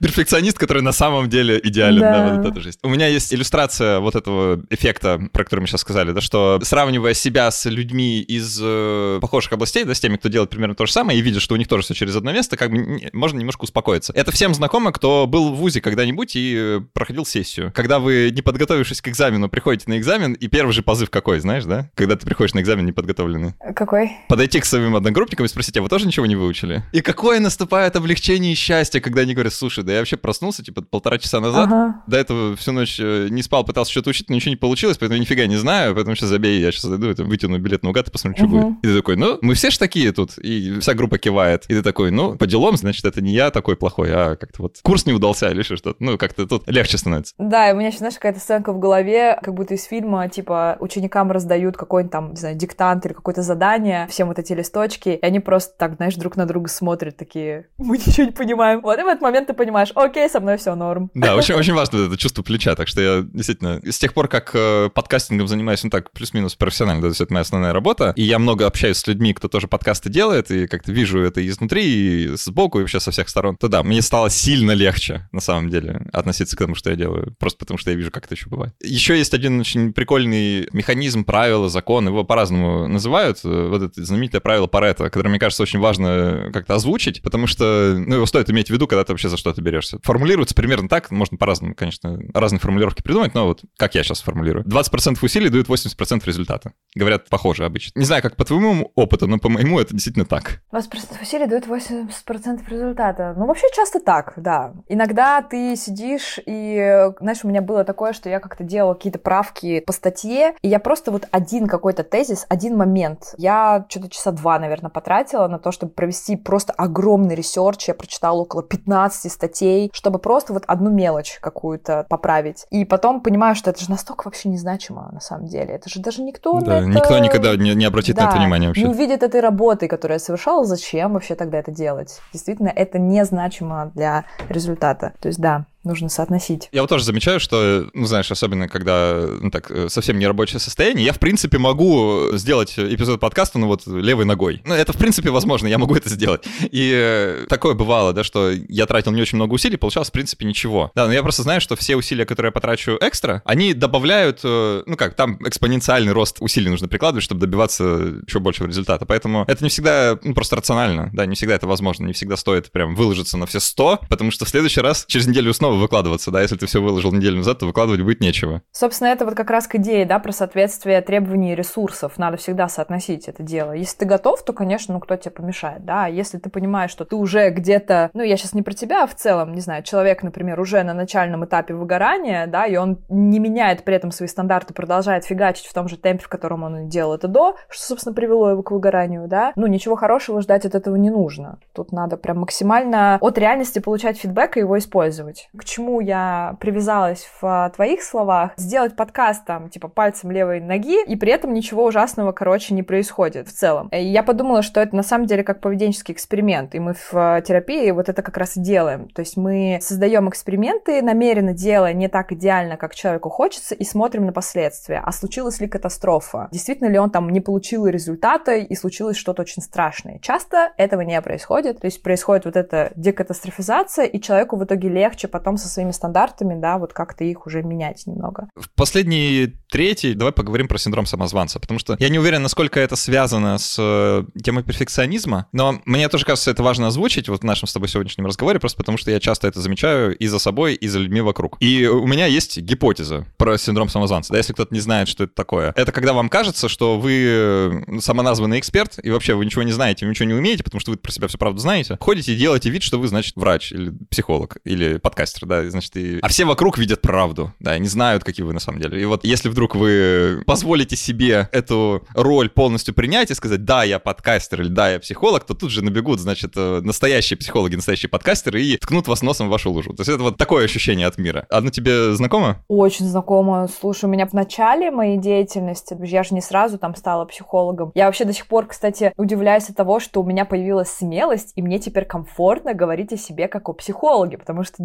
S1: Перфекционист, который на самом деле идеален, да, вот это жесть. У меня есть иллюстрация вот этого эффекта, про который мы сейчас сказали, да, что сравнивая себя с людьми из э, похожих областей, да, с теми, кто делает примерно то же самое, и видя, что у них тоже все через одно место, как бы можно немножко успокоиться. Это всем знакомо, кто был в ВУЗе когда-нибудь и э, проходил сессию. Когда вы, не подготовившись к экзамену, приходите на экзамен, и первый же позыв какой, знаешь, да? Когда ты приходишь на экзамен неподготовленный.
S2: Какой?
S1: Подойти к своим одногруппникам и спросить, а вы тоже ничего не выучили? И какое наступает облегчение и счастье, когда они говорят, слушай, да я вообще проснулся, типа, полтора часа назад, ага. до этого всю ночь э, не спал, пытался что-то учить, но ничего не получилось, поэтому нифига не знаю, поэтому сейчас забей, я сейчас зайду, это, вытяну билет наугад и посмотрю, что угу. будет. И ты такой, ну, мы все ж такие тут, и вся группа кивает. И ты такой, ну, по делам, значит, это не я такой плохой, а как-то вот курс не удался или что-то. Ну, как-то тут легче становится.
S2: Да, и у меня сейчас, знаешь, какая-то сценка в голове, как будто из фильма, типа, ученикам раздают какой-нибудь там, не знаю, диктант или какое-то задание, всем вот эти листочки, и они просто так, знаешь, друг на друга смотрят, такие, мы ничего не понимаем. Вот и в этот момент ты понимаешь, окей, со мной все норм.
S1: Да, очень, очень важно это чувство плеча, так что я действительно с тех пор, как э, подкастингом занимаюсь, ну так, плюс-минус профессионально, да, это моя основная работа, и я много общаюсь с людьми, кто тоже подкасты делает, и как-то вижу это изнутри, и сбоку, и вообще со всех сторон, то да, мне стало сильно легче, на самом деле, относиться к тому, что я делаю, просто потому что я вижу, как это еще бывает. Еще есть один очень прикольный механизм, правила, закон, его по-разному называют, э, вот это знаменитое правило Паретта, которое, мне кажется, очень важно как-то озвучить, потому что, ну, его стоит иметь в виду, когда ты вообще за что-то берешься. Формулируется примерно так, можно по-разному, конечно, разные формулировки придумать, но вот как я сейчас формулирую. 20% усилий дают 80% результата. Говорят, похоже обычно. Не знаю, как по твоему опыту, но по моему это действительно так.
S2: 20% усилий дают 80% результата. Ну, вообще часто так, да. Иногда ты сидишь и, знаешь, у меня было такое, что я как-то делала какие-то правки по статье, и я просто вот один какой-то тезис, один момент. Я что-то часа два, наверное, потратила на то, чтобы провести просто огромный research. Я прочитала около 15 статей, чтобы просто вот одну мелочь какую-то поправить. И потом понимаю, что это же настолько вообще незначимо на самом деле. Это же даже никто
S1: да,
S2: это...
S1: никто никогда не, не обратит да, на это внимание вообще.
S2: Не увидит этой работы, которую я совершала, зачем вообще тогда это делать? Действительно, это незначимо для результата. То есть да, нужно соотносить.
S1: Я вот тоже замечаю, что, ну, знаешь, особенно когда, ну, так, э, совсем не рабочее состояние, я, в принципе, могу сделать эпизод подкаста, ну, вот, левой ногой. Ну, это, в принципе, возможно, я могу это сделать. И э, такое бывало, да, что я тратил не очень много усилий, получалось, в принципе, ничего. Да, но я просто знаю, что все усилия, которые я потрачу экстра, они добавляют, э, ну, как, там экспоненциальный рост усилий нужно прикладывать, чтобы добиваться еще большего результата. Поэтому это не всегда, ну, просто рационально, да, не всегда это возможно, не всегда стоит прям выложиться на все 100, потому что в следующий раз, через неделю снова снова выкладываться, да, если ты все выложил неделю назад, то выкладывать будет нечего.
S2: Собственно, это вот как раз к идее, да, про соответствие требований ресурсов. Надо всегда соотносить это дело. Если ты готов, то, конечно, ну кто тебе помешает, да. А если ты понимаешь, что ты уже где-то, ну я сейчас не про тебя, а в целом, не знаю, человек, например, уже на начальном этапе выгорания, да, и он не меняет при этом свои стандарты, продолжает фигачить в том же темпе, в котором он делал это до, что, собственно, привело его к выгоранию, да, ну ничего хорошего ждать от этого не нужно. Тут надо прям максимально от реальности получать фидбэк и его использовать. К чему я привязалась в твоих словах? Сделать подкаст там, типа, пальцем левой ноги, и при этом ничего ужасного, короче, не происходит в целом. И я подумала, что это на самом деле как поведенческий эксперимент, и мы в терапии вот это как раз и делаем. То есть мы создаем эксперименты, намеренно делая не так идеально, как человеку хочется, и смотрим на последствия. А случилась ли катастрофа? Действительно ли он там не получил результата, и случилось что-то очень страшное? Часто этого не происходит. То есть происходит вот эта декатастрофизация, и человеку в итоге легче потом со своими стандартами, да, вот как-то их уже менять немного.
S1: В последний третий, давай поговорим про синдром самозванца, потому что я не уверен, насколько это связано с э, темой перфекционизма, но мне тоже кажется, это важно озвучить вот в нашем с тобой сегодняшнем разговоре, просто потому что я часто это замечаю и за собой, и за людьми вокруг. И у меня есть гипотеза про синдром самозванца, да, если кто-то не знает, что это такое. Это когда вам кажется, что вы э, самоназванный эксперт, и вообще вы ничего не знаете, вы ничего не умеете, потому что вы про себя все правду знаете, ходите и делаете вид, что вы, значит, врач или психолог, или подкастер, да, значит, и... А все вокруг видят правду, да, не знают, какие вы на самом деле. И вот если вдруг вы позволите себе эту роль полностью принять и сказать, да, я подкастер или да, я психолог, то тут же набегут, значит, э, настоящие психологи, настоящие подкастеры и ткнут вас носом в вашу лужу. То есть это вот такое ощущение от мира. Оно тебе знакомо?
S2: Очень знакомо. Слушай, у меня в начале моей деятельности, я же не сразу там стала психологом. Я вообще до сих пор, кстати, удивляюсь от того, что у меня появилась смелость, и мне теперь комфортно говорить о себе как о психологе, потому что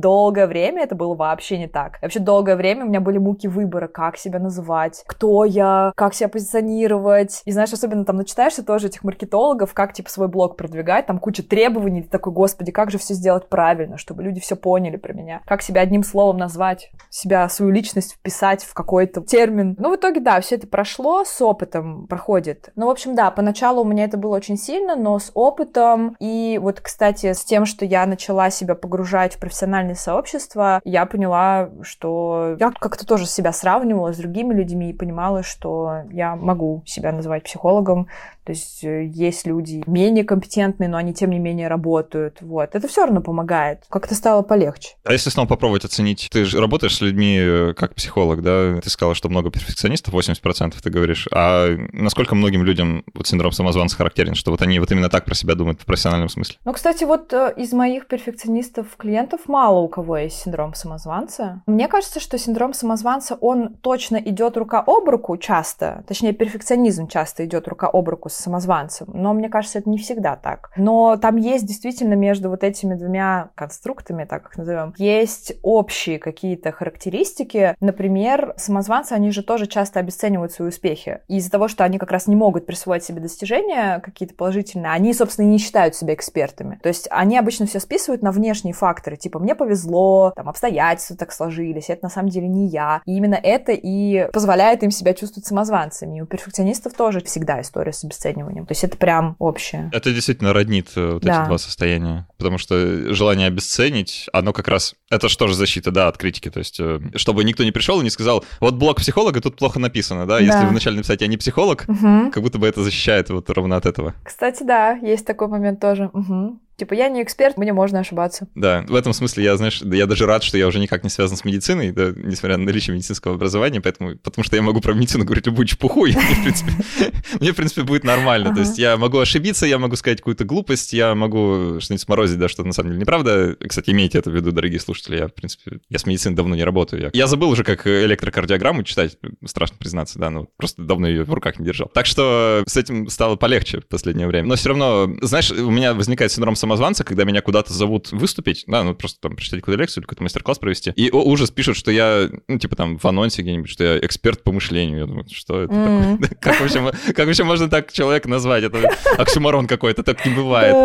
S2: долгое время это было вообще не так. Вообще долгое время у меня были муки выбора, как себя называть, кто я, как себя позиционировать. И знаешь, особенно там начитаешься тоже этих маркетологов, как типа свой блог продвигать, там куча требований, ты такой, господи, как же все сделать правильно, чтобы люди все поняли про меня, как себя одним словом назвать, себя, свою личность вписать в какой-то термин. Ну, в итоге, да, все это прошло, с опытом проходит. Ну, в общем, да, поначалу у меня это было очень сильно, но с опытом и вот, кстати, с тем, что я начала себя погружать в профессиональное сообщество, я поняла, что я как-то тоже себя сравнивала с другими людьми и понимала, что я могу себя называть психологом, то есть э, есть люди менее компетентные, но они тем не менее работают. Вот. Это все равно помогает. Как-то стало полегче.
S1: А если снова попробовать оценить? Ты же работаешь с людьми э, как психолог, да? Ты сказала, что много перфекционистов, 80% ты говоришь. А насколько многим людям вот синдром самозванца характерен, что вот они вот именно так про себя думают в профессиональном смысле?
S2: Ну, кстати, вот э, из моих перфекционистов клиентов мало у кого есть синдром самозванца. Мне кажется, что синдром самозванца, он точно идет рука об руку часто, точнее, перфекционизм часто идет рука об руку с самозванцем. Но мне кажется, это не всегда так. Но там есть действительно между вот этими двумя конструктами, так как назовем, есть общие какие-то характеристики. Например, самозванцы, они же тоже часто обесценивают свои успехи. И из-за того, что они как раз не могут присвоить себе достижения какие-то положительные, они, собственно, не считают себя экспертами. То есть они обычно все списывают на внешние факторы, типа «мне повезло», там «обстоятельства так сложились», это на самом деле не я. И именно это и позволяет им себя чувствовать самозванцами. И у перфекционистов тоже всегда история с обесцениванием обесцениванием. То есть это прям общее.
S1: Это действительно роднит э, вот да. эти два состояния. Потому что желание обесценить, оно как раз... Это что же защита, да, от критики. То есть э, чтобы никто не пришел и не сказал, вот блог психолога тут плохо написано, да? Если да. вначале написать «я не психолог», угу. как будто бы это защищает вот ровно от этого.
S2: Кстати, да, есть такой момент тоже. Угу. Типа, я не эксперт, мне можно ошибаться.
S1: Да, в этом смысле я, знаешь, я даже рад, что я уже никак не связан с медициной, да, несмотря на наличие медицинского образования, поэтому, потому что я могу про медицину говорить любую чепуху, и мне, в принципе, [laughs] мне, в принципе, будет нормально. То есть я могу ошибиться, я могу сказать какую-то глупость, я могу что-нибудь сморозить, да, что на самом деле неправда. Кстати, имейте это в виду, дорогие слушатели, я, в принципе, я с медициной давно не работаю. Я, забыл уже, как электрокардиограмму читать, страшно признаться, да, ну, просто давно ее в руках не держал. Так что с этим стало полегче в последнее время. Но все равно, знаешь, у меня возникает синдром самозванца, когда меня куда-то зовут выступить, да, ну просто там прочитать какую-то лекцию или какой-то мастер-класс провести, и о, ужас пишут, что я, ну типа там в анонсе где-нибудь, что я эксперт по мышлению. Я думаю, что это mm. такое? [laughs] как, вообще, как вообще можно так человека назвать? Это оксюморон какой-то, так не бывает.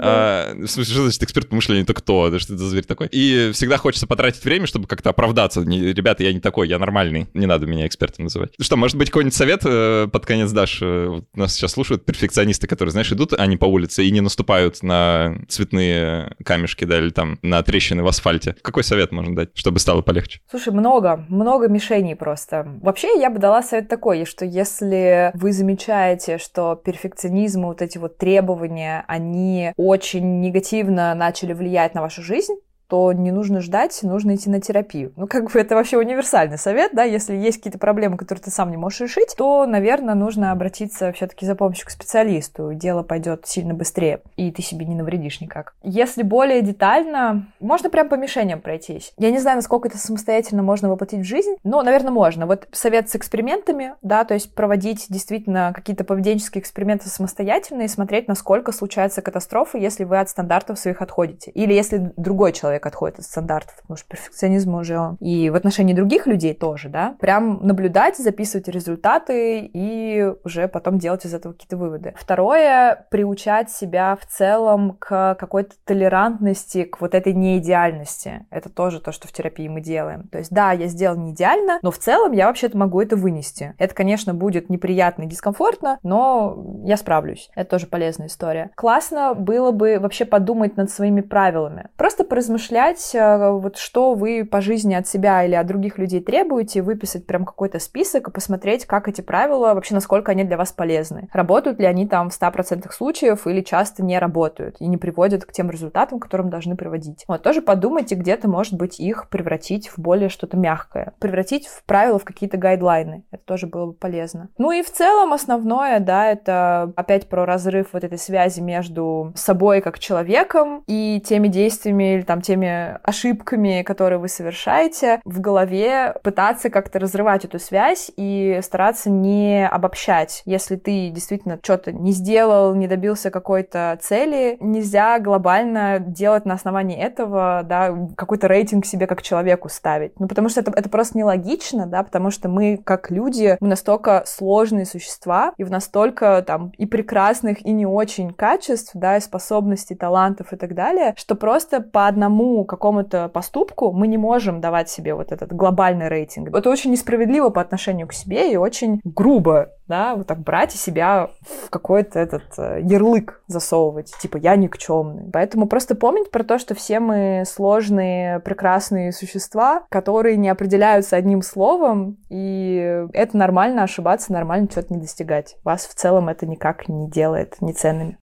S1: А, в смысле, что значит эксперт по мышлению? Это кто? Да что это за зверь такой? И всегда хочется потратить время, чтобы как-то оправдаться. Ребята, я не такой, я нормальный. Не надо меня экспертом называть. Что, может быть, какой-нибудь совет э, под конец дашь? Э, нас сейчас слушают перфекционисты, которые, знаешь, идут они по улице и не наступают на цветные камешки, да, или там на трещины в асфальте. Какой совет можно дать, чтобы стало полегче?
S2: Слушай, много, много мишеней просто. Вообще, я бы дала совет такой, что если вы замечаете, что перфекционизм, вот эти вот требования, они очень негативно начали влиять на вашу жизнь, то не нужно ждать, нужно идти на терапию. Ну, как бы это вообще универсальный совет, да, если есть какие-то проблемы, которые ты сам не можешь решить, то, наверное, нужно обратиться все-таки за помощью к специалисту. Дело пойдет сильно быстрее, и ты себе не навредишь никак. Если более детально, можно прям по мишеням пройтись. Я не знаю, насколько это самостоятельно можно воплотить в жизнь, но, наверное, можно. Вот совет с экспериментами, да, то есть проводить действительно какие-то поведенческие эксперименты самостоятельно и смотреть, насколько случаются катастрофы, если вы от стандартов своих отходите. Или если другой человек человек отходит от стандартов, потому что перфекционизм уже и в отношении других людей тоже, да, прям наблюдать, записывать результаты и уже потом делать из этого какие-то выводы. Второе, приучать себя в целом к какой-то толерантности, к вот этой неидеальности. Это тоже то, что в терапии мы делаем. То есть, да, я сделал не идеально, но в целом я вообще-то могу это вынести. Это, конечно, будет неприятно и дискомфортно, но я справлюсь. Это тоже полезная история. Классно было бы вообще подумать над своими правилами. Просто поразмышлять поразмышлять, э, вот что вы по жизни от себя или от других людей требуете, выписать прям какой-то список и посмотреть, как эти правила, вообще насколько они для вас полезны. Работают ли они там в 100% случаев или часто не работают и не приводят к тем результатам, к которым должны приводить. Вот, тоже подумайте, где-то, может быть, их превратить в более что-то мягкое. Превратить в правила, в какие-то гайдлайны. Это тоже было бы полезно. Ну и в целом основное, да, это опять про разрыв вот этой связи между собой как человеком и теми действиями или там теми теми ошибками, которые вы совершаете, в голове пытаться как-то разрывать эту связь и стараться не обобщать. Если ты действительно что-то не сделал, не добился какой-то цели, нельзя глобально делать на основании этого, да, какой-то рейтинг себе как человеку ставить. Ну, потому что это, это просто нелогично, да, потому что мы, как люди, мы настолько сложные существа, и в настолько там и прекрасных, и не очень качеств, да, и способностей, талантов и так далее, что просто по одному какому-то поступку мы не можем давать себе вот этот глобальный рейтинг. Это очень несправедливо по отношению к себе и очень грубо, да, вот так брать и себя в какой-то этот э, ярлык засовывать, типа я никчемный. Поэтому просто помнить про то, что все мы сложные, прекрасные существа, которые не определяются одним словом, и это нормально ошибаться, нормально что-то не достигать. Вас в целом это никак не делает неценными.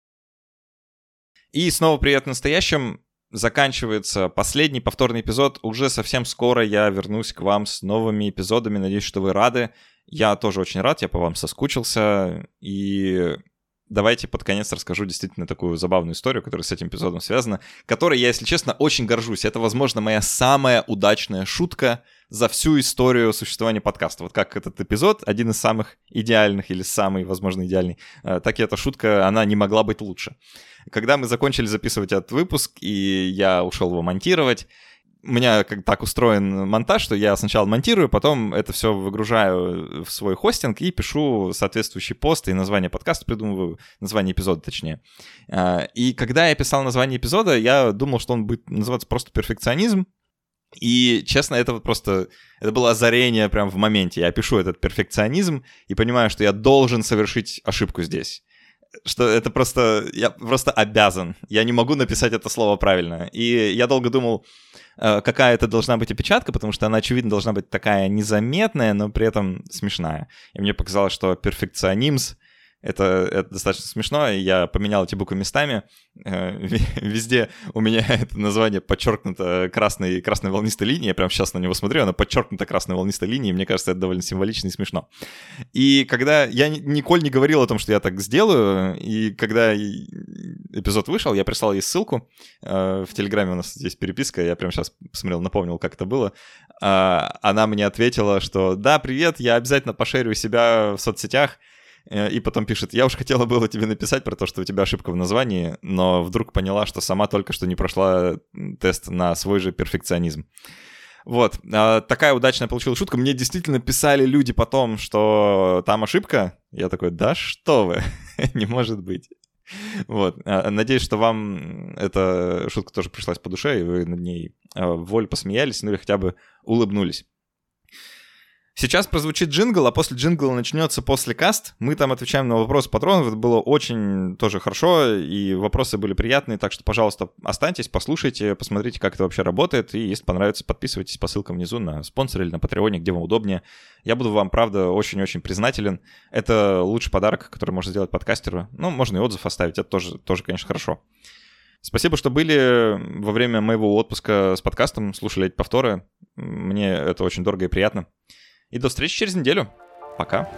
S1: И снова привет настоящим заканчивается последний повторный эпизод. Уже совсем скоро я вернусь к вам с новыми эпизодами. Надеюсь, что вы рады. Я тоже очень рад, я по вам соскучился. И давайте под конец расскажу действительно такую забавную историю, которая с этим эпизодом связана, которой я, если честно, очень горжусь. Это, возможно, моя самая удачная шутка за всю историю существования подкаста. Вот как этот эпизод, один из самых идеальных или самый, возможно, идеальный, э, так и эта шутка, она не могла быть лучше. Когда мы закончили записывать этот выпуск, и я ушел его монтировать, у меня как так устроен монтаж, что я сначала монтирую, потом это все выгружаю в свой хостинг и пишу соответствующий пост и название подкаста, придумываю название эпизода точнее. А, и когда я писал название эпизода, я думал, что он будет называться просто «Перфекционизм», и, честно, это вот просто... Это было озарение прям в моменте. Я пишу этот перфекционизм и понимаю, что я должен совершить ошибку здесь что это просто, я просто обязан. Я не могу написать это слово правильно. И я долго думал, э, какая это должна быть опечатка, потому что она, очевидно, должна быть такая незаметная, но при этом смешная. И мне показалось, что перфекционизм это, это достаточно смешно. Я поменял эти буквы местами. Э, [laughs] везде у меня [laughs] это название подчеркнуто красной, красной волнистой линией. Я прямо сейчас на него смотрю, оно подчеркнуто красной волнистой линией. Мне кажется, это довольно символично и смешно. И когда я николь не говорил о том, что я так сделаю, и когда эпизод вышел, я прислал ей ссылку. Э, в Телеграме у нас здесь переписка, я прямо сейчас посмотрел, напомнил, как это было. А, она мне ответила, что да, привет, я обязательно пошерю себя в соцсетях, и потом пишет, я уж хотела было тебе написать про то, что у тебя ошибка в названии, но вдруг поняла, что сама только что не прошла тест на свой же перфекционизм. Вот, а, такая удачная получилась шутка. Мне действительно писали люди потом, что там ошибка. Я такой, да что вы, [laughs] не может быть. Вот, а, надеюсь, что вам эта шутка тоже пришлась по душе, и вы над ней а, воль посмеялись, ну или хотя бы улыбнулись. Сейчас прозвучит джингл, а после джингла начнется после каст. Мы там отвечаем на вопросы патронов. Это было очень тоже хорошо, и вопросы были приятные. Так что, пожалуйста, останьтесь, послушайте, посмотрите, как это вообще работает. И если понравится, подписывайтесь по ссылкам внизу на спонсор или на Патреоне, где вам удобнее. Я буду вам, правда, очень-очень признателен. Это лучший подарок, который можно сделать подкастеру. Ну, можно и отзыв оставить, это тоже, тоже конечно, хорошо. Спасибо, что были во время моего отпуска с подкастом, слушали эти повторы. Мне это очень дорого и приятно. И до встречи через неделю. Пока.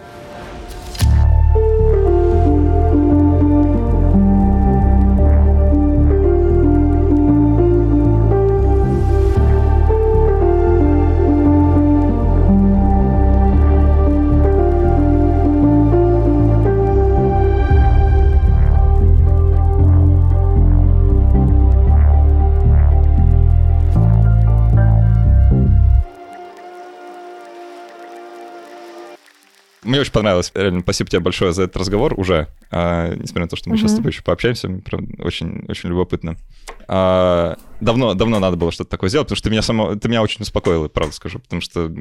S1: Мне очень понравилось. Реально, спасибо тебе большое за этот разговор уже. А, несмотря на то, что мы mm-hmm. сейчас с тобой еще пообщаемся, правда, очень, очень любопытно. А, давно, давно надо было что-то такое сделать, потому что ты меня, само, ты меня очень успокоил, правда скажу, потому что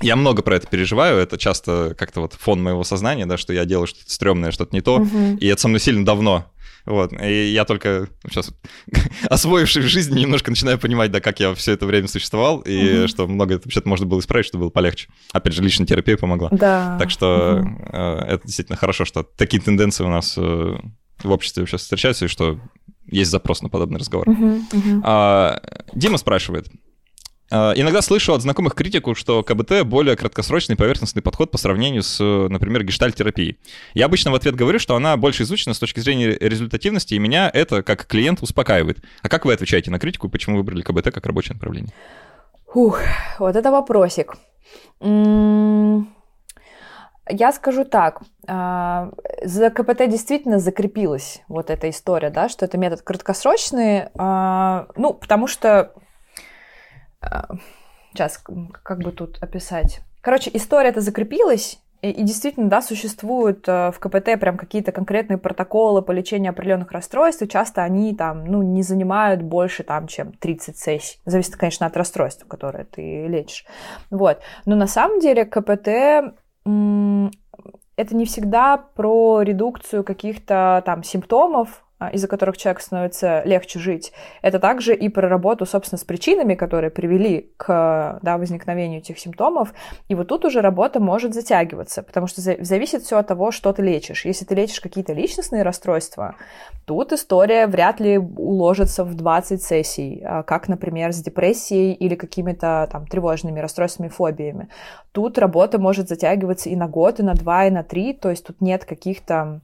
S1: я много про это переживаю, это часто как-то вот фон моего сознания, да, что я делаю что-то стрёмное, что-то не то, mm-hmm. и это со мной сильно давно. Вот, и я только сейчас, [laughs] освоившись в жизни, немножко начинаю понимать, да, как я все это время существовал, и угу. что много вообще-то можно было исправить, что было полегче. Опять же, личная терапия помогла.
S2: Да.
S1: Так что угу. это действительно хорошо, что такие тенденции у нас э, в обществе сейчас встречаются, и что есть запрос на подобный разговор. Угу, угу. А, Дима спрашивает, иногда слышу от знакомых критику, что КБТ более краткосрочный поверхностный подход по сравнению с, например, гештальтерапией. Я обычно в ответ говорю, что она больше изучена с точки зрения результативности, и меня это, как клиент, успокаивает. А как вы отвечаете на критику почему выбрали КБТ как рабочее направление?
S2: Ух, вот это вопросик. Я скажу так, а, за КПТ действительно закрепилась вот эта история, да, что это метод краткосрочный, а, ну, потому что Сейчас, как бы тут описать? Короче, история это закрепилась, и, и действительно, да, существуют э, в КПТ прям какие-то конкретные протоколы по лечению определенных расстройств, и часто они там, ну, не занимают больше там, чем 30 сессий. Зависит, конечно, от расстройства, которое ты лечишь. Вот. Но на самом деле КПТ это не всегда про редукцию каких-то там симптомов, из-за которых человек становится легче жить. Это также и про работу, собственно, с причинами, которые привели к да, возникновению этих симптомов. И вот тут уже работа может затягиваться, потому что зависит все от того, что ты лечишь. Если ты лечишь какие-то личностные расстройства, тут история вряд ли уложится в 20 сессий, а, как, например, с депрессией или какими-то там тревожными расстройствами, фобиями. Тут работа может затягиваться и на год, и на два, и на три, то есть тут нет каких-то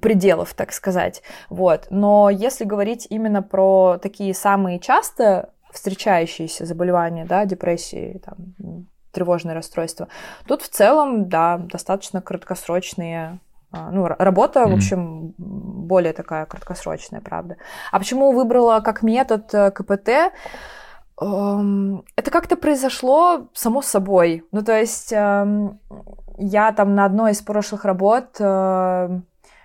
S2: пределов, так сказать. Вот. Но если говорить именно про такие самые часто встречающиеся заболевания, да, депрессии, там, тревожные расстройства, тут в целом, да, достаточно краткосрочные а, ну, работа, mm-hmm. в общем, более такая краткосрочная, правда. А почему выбрала как метод э, КПТ? Эм, это как-то произошло само собой. Ну, то есть эм, я там на одной из прошлых работ э,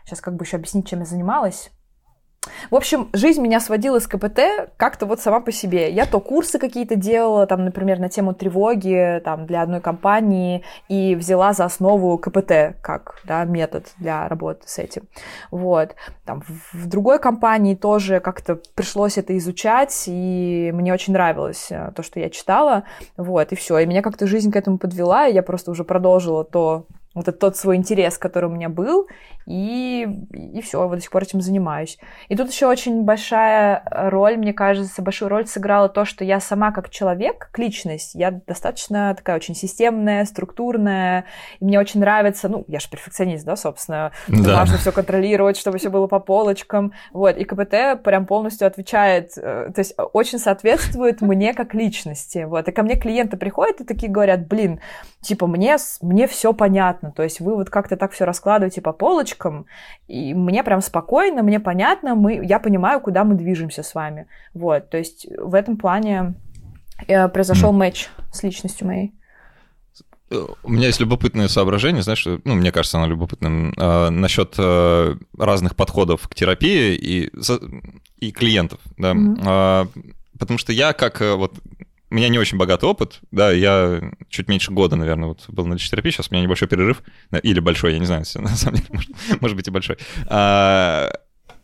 S2: Сейчас как бы еще объяснить, чем я занималась. В общем, жизнь меня сводила с КПТ как-то вот сама по себе. Я то курсы какие-то делала, там, например, на тему тревоги там, для одной компании и взяла за основу КПТ как да, метод для работы с этим. Вот. Там, в другой компании тоже как-то пришлось это изучать, и мне очень нравилось э, то, что я читала. Вот, и все. И меня как-то жизнь к этому подвела, и я просто уже продолжила то, вот это тот свой интерес, который у меня был, и, и все, вот до сих пор этим занимаюсь. И тут еще очень большая роль, мне кажется, большую роль сыграла то, что я сама как человек, как личность, я достаточно такая очень системная, структурная, и мне очень нравится, ну, я же перфекционист, да, собственно, да. важно все контролировать, чтобы все было по полочкам, вот, и КПТ прям полностью отвечает, э, то есть очень соответствует мне как личности, вот, и ко мне клиенты приходят и такие говорят, блин, типа, мне, мне все понятно, понятно. То есть вы вот как-то так все раскладываете по полочкам, и мне прям спокойно, мне понятно, мы, я понимаю, куда мы движемся с вами. Вот, то есть в этом плане э, произошел матч с личностью моей.
S1: У меня есть любопытное соображение, знаешь, ну, мне кажется, оно любопытным, э, насчет э, разных подходов к терапии и, и клиентов, да, mm-hmm. э, потому что я как э, вот у меня не очень богатый опыт, да, я чуть меньше года, наверное, вот был на личтерапии, сейчас у меня небольшой перерыв, или большой, я не знаю, [laughs] на самом деле, может, может быть и большой. А,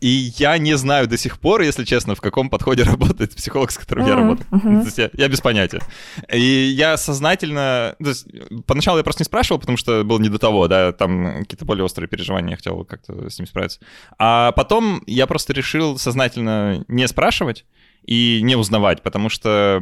S1: и я не знаю до сих пор, если честно, в каком подходе [laughs] работает психолог, с которым mm-hmm. я работаю. Mm-hmm. То есть я, я без понятия. И я сознательно... То есть поначалу я просто не спрашивал, потому что было не до того, да, там какие-то более острые переживания, я хотел как-то с ними справиться. А потом я просто решил сознательно не спрашивать и не узнавать, потому что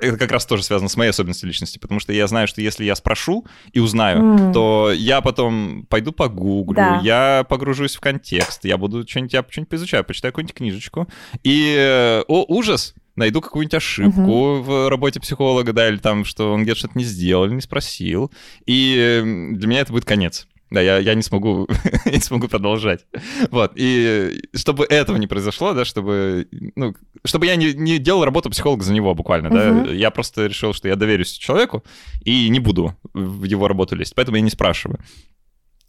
S1: это как раз тоже связано с моей особенностью личности, потому что я знаю, что если я спрошу и узнаю, mm. то я потом пойду погуглю, да. я погружусь в контекст, я буду что-нибудь, я что-нибудь поизучаю, почитаю какую-нибудь книжечку, и, о, ужас, найду какую-нибудь ошибку uh-huh. в работе психолога, да, или там, что он где-то что-то не сделал, не спросил, и для меня это будет конец. Да, я, я не смогу, я [laughs] не смогу продолжать. Вот, и чтобы этого не произошло, да, чтобы, ну, чтобы я не, не делал работу психолога за него буквально, uh-huh. да, я просто решил, что я доверюсь человеку и не буду в его работу лезть, поэтому я не спрашиваю.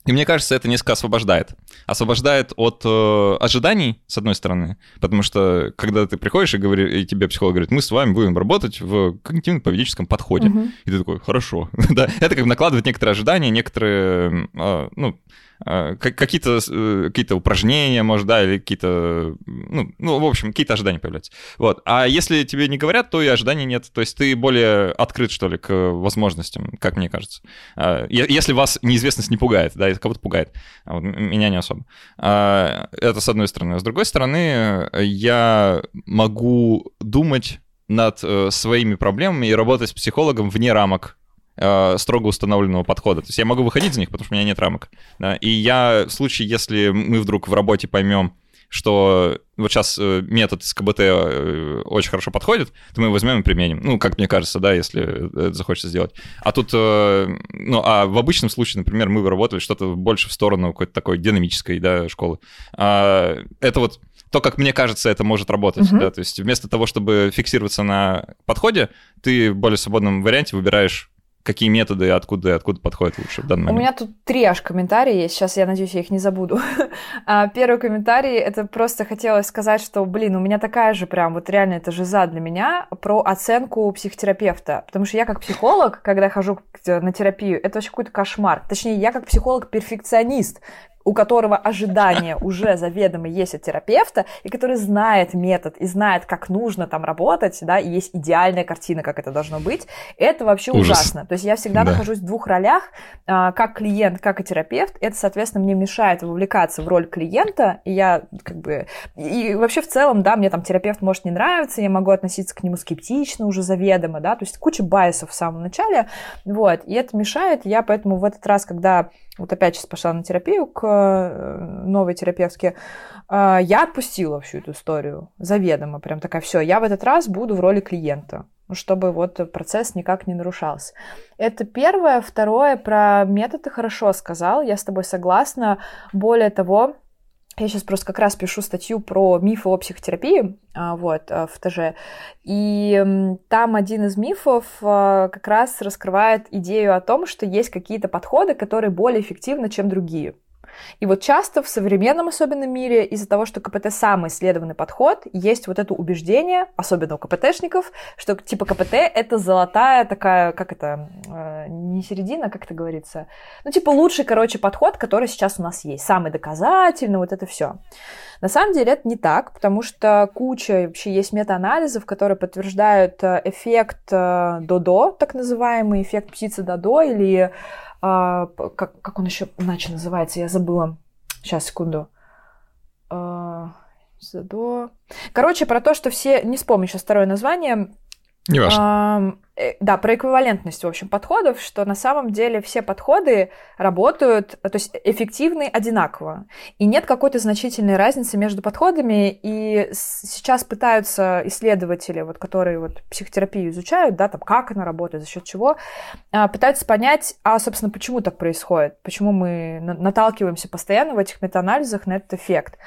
S1: И мне кажется, это несколько освобождает. Освобождает от э, ожиданий, с одной стороны, потому что когда ты приходишь и, говори, и тебе психолог говорит, мы с вами будем работать в когнитивно-поведенческом подходе. Угу. И ты такой, хорошо. [laughs] да, это как накладывает некоторые ожидания, некоторые, э, ну, какие-то э, какие упражнения, может, да, или какие-то, ну, ну, в общем, какие-то ожидания появляются. Вот. А если тебе не говорят, то и ожиданий нет. То есть ты более открыт, что ли, к возможностям, как мне кажется. А, если вас неизвестность не пугает, да, это кого-то пугает. А вот меня не особо. Это с одной стороны. С другой стороны, я могу думать над э, своими проблемами и работать с психологом вне рамок э, строго установленного подхода. То есть я могу выходить за них, потому что у меня нет рамок. Да? И я в случае, если мы вдруг в работе поймем, что вот сейчас э, метод с КБТ э, очень хорошо подходит, то мы его возьмем и применим. Ну, как мне кажется, да, если это захочется сделать. А тут, э, ну, а в обычном случае, например, мы выработали что-то больше в сторону какой-то такой динамической, да, школы. А, это вот то, как мне кажется, это может работать. Uh-huh. Да? То есть вместо того, чтобы фиксироваться на подходе, ты в более свободном варианте выбираешь какие методы и откуда, откуда подходят лучше в данный момент?
S2: У меня тут три аж комментария есть. Сейчас, я надеюсь, я их не забуду. [laughs] А, первый комментарий, это просто хотелось сказать, что, блин, у меня такая же прям, вот реально это же за для меня, про оценку психотерапевта. Потому что я как психолог, когда хожу на терапию, это вообще какой-то кошмар. Точнее, я как психолог-перфекционист у которого ожидания уже заведомо есть от терапевта, и который знает метод и знает, как нужно там работать, да, и есть идеальная картина, как это должно быть, это вообще Ужас. ужасно. То есть я всегда да. нахожусь в двух ролях, а, как клиент, как и терапевт. Это, соответственно, мне мешает вовлекаться в роль клиента, и я как бы... И вообще в целом, да, мне там терапевт может не нравиться, я могу относиться к нему скептично уже заведомо, да, то есть куча байсов в самом начале, вот, и это мешает. Я поэтому в этот раз, когда вот опять сейчас пошла на терапию к э, новой терапевтке, э, я отпустила всю эту историю заведомо, прям такая, все, я в этот раз буду в роли клиента, чтобы вот процесс никак не нарушался. Это первое. Второе, про методы хорошо сказал, я с тобой согласна. Более того, я сейчас просто как раз пишу статью про мифы о психотерапии, а, вот, а, в ТЖ. И там один из мифов а, как раз раскрывает идею о том, что есть какие-то подходы, которые более эффективны, чем другие. И вот часто в современном особенном мире из-за того, что КПТ самый исследованный подход, есть вот это убеждение, особенно у КПТшников, что типа КПТ это золотая такая, как это, э, не середина, как это говорится, ну типа лучший, короче, подход, который сейчас у нас есть, самый доказательный, вот это все. На самом деле это не так, потому что куча вообще есть метаанализов, которые подтверждают э, эффект э, Додо, так называемый эффект птицы Додо или а, как, как он еще иначе называется, я забыла. Сейчас, секунду. А, Задо. Короче, про то, что все... Не вспомню сейчас второе название.
S1: Не важно.
S2: Э, да, про эквивалентность, в общем, подходов, что на самом деле все подходы работают, то есть эффективны одинаково. И нет какой-то значительной разницы между подходами. И сейчас пытаются исследователи, вот, которые вот психотерапию изучают, да, там, как она работает, за счет чего, а, пытаются понять, а, собственно, почему так происходит, почему мы наталкиваемся постоянно в этих метаанализах на этот эффект.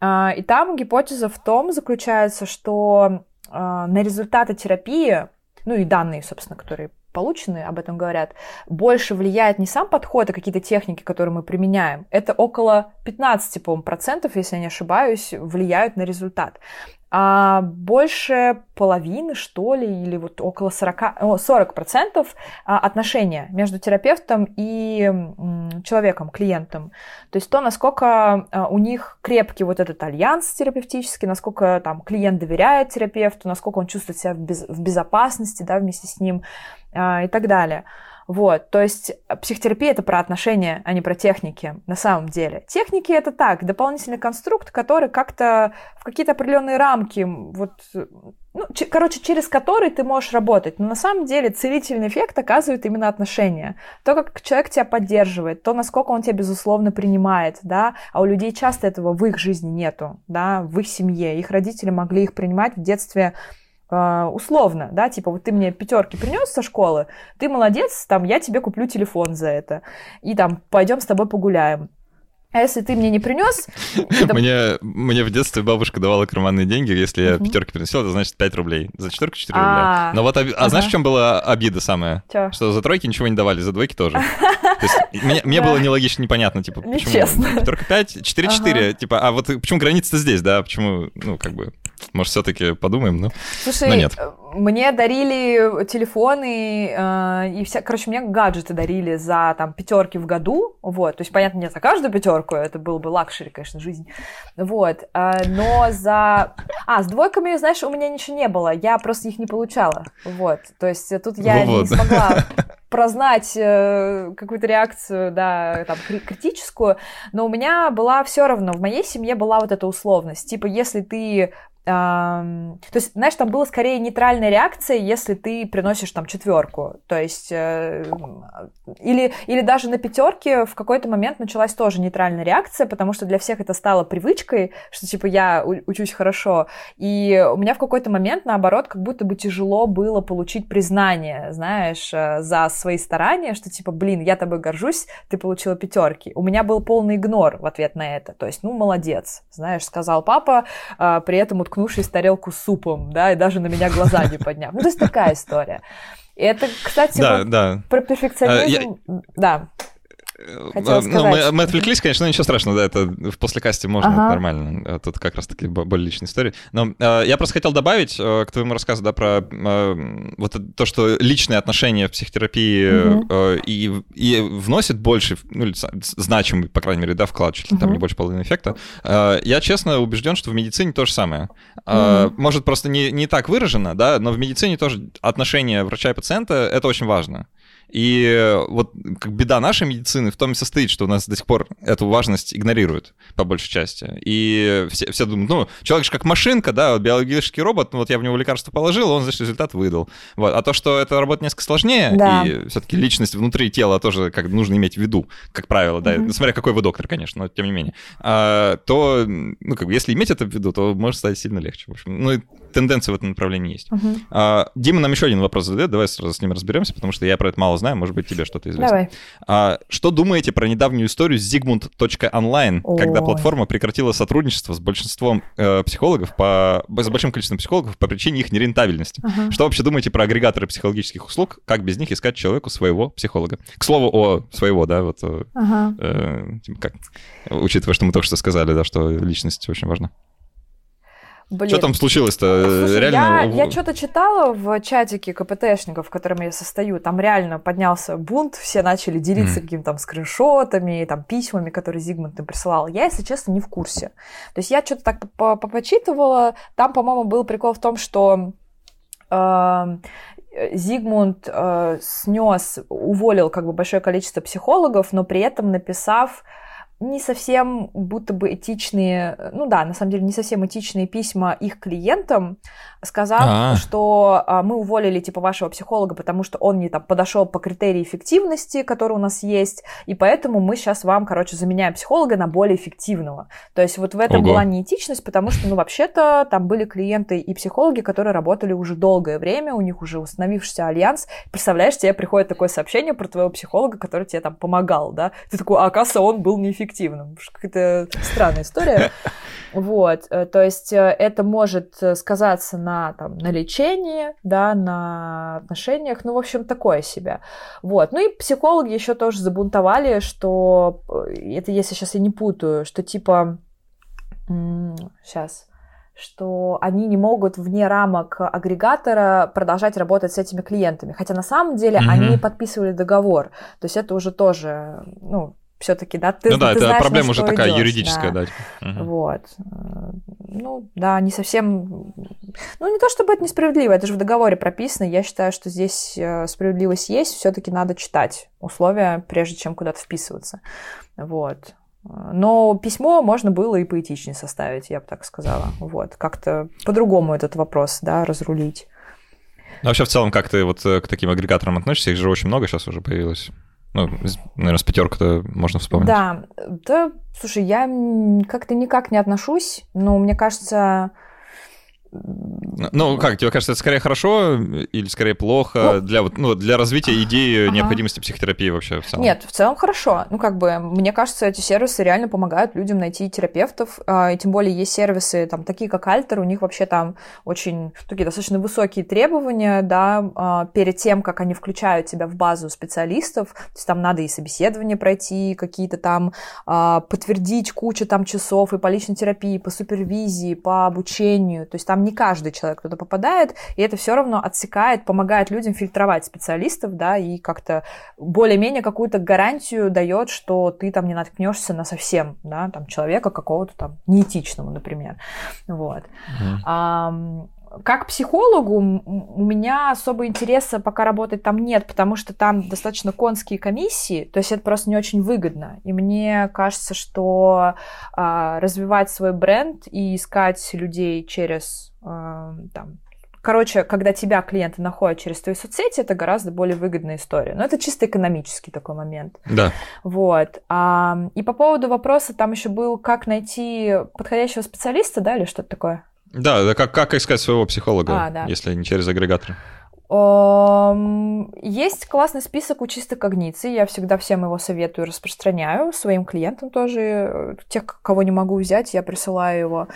S2: А, и там гипотеза в том заключается, что на результаты терапии ну и данные, собственно, которые получены, об этом говорят, больше влияет не сам подход, а какие-то техники, которые мы применяем. Это около 15, по процентов, если я не ошибаюсь, влияют на результат. А больше половины, что ли, или вот около 40, 40 процентов а, отношения между терапевтом и человеком, клиентом. То есть то, насколько а, у них крепкий вот этот альянс терапевтический, насколько там клиент доверяет терапевту, насколько он чувствует себя в безопасности, да, вместе с ним а, и так далее. Вот, то есть э, психотерапия это про отношения, а не про техники на самом деле. Техники это так, дополнительный конструкт, который как-то в какие-то определенные рамки, вот, ну, ч- короче, через который ты можешь работать. Но на самом деле целительный эффект оказывает именно отношения. То, как человек тебя поддерживает, то, насколько он тебя, безусловно, принимает, да, а у людей часто этого в их жизни нету, да, в их семье. Их родители могли их принимать в детстве условно, да, типа вот ты мне пятерки принес со школы, ты молодец, там я тебе куплю телефон за это, и там пойдем с тобой погуляем. А если ты мне не принес...
S1: Это... Мне, мне в детстве бабушка давала карманные деньги. Если я пятерки приносил, это значит 5 рублей. За четверку 4 рубля. А. Но вот, а знаешь, в чем была обида самая? Что за тройки ничего не давали, за двойки тоже. [laughs] То есть мне, мне было нелогично, непонятно, типа, почему пятерка 5, 4 4, типа, а вот почему граница-то здесь, да? Почему, ну, как бы, может, все-таки подумаем, но,
S2: Слушай,
S1: но нет.
S2: Мне дарили телефоны э, и вся, короче, мне гаджеты дарили за там пятерки в году, вот, то есть, понятно, не за каждую пятерку, это был бы luxury, конечно, жизнь, вот, э, но за... А, с двойками, знаешь, у меня ничего не было, я просто их не получала, вот, то есть тут я вот. не смогла прознать э, какую-то реакцию, да, там, критическую, но у меня была все равно, в моей семье была вот эта условность, типа, если ты то есть, знаешь, там была скорее нейтральная реакция, если ты приносишь там четверку. То есть, э, или, или даже на пятерке в какой-то момент началась тоже нейтральная реакция, потому что для всех это стало привычкой, что типа я учусь хорошо. И у меня в какой-то момент, наоборот, как будто бы тяжело было получить признание, знаешь, э, за свои старания, что типа, блин, я тобой горжусь, ты получила пятерки. У меня был полный игнор в ответ на это. То есть, ну, молодец, знаешь, сказал папа, а, при этом уткнувшись в тарелку с супом, да, и даже на меня глаза не подняв. Ну, то есть такая история. И это, кстати,
S1: да,
S2: вот
S1: да.
S2: про перфекционизм, а, я... да.
S1: Хотела сказать. Ну, мы, мы отвлеклись, конечно, но ничего страшного, да, это в послекасте можно, ага. нормально. Тут как раз-таки более личная история. Но э, я просто хотел добавить э, к твоему рассказу, да, про э, вот то, что личные отношения в психотерапии угу. э, и, и вносит больше, ну, значимый, по крайней мере, да, вклад, чуть ли угу. там не больше половины эффекта. Э, я честно убежден, что в медицине то же самое. Э, угу. Может, просто не, не так выражено, да, но в медицине тоже отношения врача и пациента — это очень важно. И вот как беда нашей медицины в том и состоит, что у нас до сих пор эту важность игнорируют по большей части. И все, все думают, ну, человек же как машинка, да, вот биологический робот, ну вот я в него лекарство положил, он, значит, результат выдал. Вот. А то, что это работает несколько сложнее, да. и все-таки личность внутри тела тоже как нужно иметь в виду, как правило, да, mm-hmm. смотря какой вы доктор, конечно, но тем не менее, а, то, ну, как бы, если иметь это в виду, то может стать сильно легче. В общем, ну, и тенденция в этом направлении есть. Uh-huh. А, Дима нам еще один вопрос задает, давай сразу с ним разберемся, потому что я про это мало знаю, может быть, тебе что-то известно.
S2: Давай.
S1: А, что думаете про недавнюю историю с Zigmund.online, когда платформа прекратила сотрудничество с большинством э, психологов, по, с большим количеством психологов по причине их нерентабельности? Uh-huh. Что вообще думаете про агрегаторы психологических услуг, как без них искать человеку своего психолога? К слову о своего, да, вот, uh-huh. э, как, учитывая, что мы только что сказали, да, что личность очень важна. Блин. Что там случилось-то?
S2: Слушай, реально... Я, я что-то читала в чатике КПТшников, в котором я состою. Там реально поднялся бунт, все начали делиться mm. какими-то там скриншотами, там, письмами, которые Зигмунд им присылал. Я, если честно, не в курсе. То есть я что-то так попочитывала. Там, по-моему, был прикол в том, что э, Зигмунд э, снес, уволил как бы большое количество психологов, но при этом написав не совсем будто бы этичные, ну да, на самом деле не совсем этичные письма их клиентам, сказав, А-а-а. что а, мы уволили типа вашего психолога, потому что он не там подошел по критерии эффективности, который у нас есть, и поэтому мы сейчас вам, короче, заменяем психолога на более эффективного. То есть вот в этом Ого. была неэтичность, потому что, ну, вообще-то там были клиенты и психологи, которые работали уже долгое время, у них уже установившийся альянс. Представляешь, тебе приходит такое сообщение про твоего психолога, который тебе там помогал, да? Ты такой, а оказывается, он был неэффективным. Какая-то странная история. Вот, э, то есть э, это может э, сказаться на, там, на лечении, да, на отношениях, ну, в общем, такое себе. Вот, ну и психологи еще тоже забунтовали, что, это если сейчас я не путаю, что типа, сейчас, что они не могут вне рамок агрегатора продолжать работать с этими клиентами. Хотя на самом деле mm-hmm. они подписывали договор. То есть это уже тоже, ну, все-таки, да,
S1: ты, ну да, ты это знаешь, проблема уже такая идешь, юридическая, да.
S2: да. Угу. Вот. Ну, да, не совсем... Ну, не то чтобы это несправедливо, это же в договоре прописано. Я считаю, что здесь э, справедливость есть, все-таки надо читать условия, прежде чем куда-то вписываться. Вот. Но письмо можно было и поэтичнее составить, я бы так сказала. Вот, как-то по-другому этот вопрос, да, разрулить.
S1: Ну, вообще, в целом, как ты вот э, к таким агрегаторам относишься? Их же очень много сейчас уже появилось. Ну, наверное, с пятерка-то можно вспомнить.
S2: Да, да, слушай, я как-то никак не отношусь, но мне кажется,
S1: ну, как, тебе кажется, это скорее хорошо или скорее плохо ну, для, вот, ну, для развития идеи ага. необходимости психотерапии вообще в целом?
S2: Нет, в целом хорошо. Ну, как бы, мне кажется, эти сервисы реально помогают людям найти терапевтов, а, и тем более есть сервисы, там, такие как Альтер, у них вообще там очень такие достаточно высокие требования, да, а, перед тем, как они включают тебя в базу специалистов, то есть там надо и собеседование пройти, какие-то там а, подтвердить кучу там часов и по личной терапии, по супервизии, по обучению, то есть там не каждый человек туда попадает, и это все равно отсекает, помогает людям фильтровать специалистов, да, и как-то более-менее какую-то гарантию дает, что ты там не наткнешься на совсем, да, там человека какого-то там неэтичного, например, вот. Mm-hmm. А, как психологу у меня особо интереса пока работать там нет, потому что там достаточно конские комиссии, то есть это просто не очень выгодно. И мне кажется, что а, развивать свой бренд и искать людей через а, там, Короче, когда тебя клиенты находят через твои соцсети, это гораздо более выгодная история. Но это чисто экономический такой момент.
S1: Да.
S2: Вот. А, и по поводу вопроса, там еще был, как найти подходящего специалиста, да, или что-то такое?
S1: Да, да как, как искать своего психолога, а, да. если не через агрегатор?
S2: Есть классный список у чистой когниции, я всегда всем его советую, распространяю, своим клиентам тоже, э, тех, кого не могу взять, я присылаю его.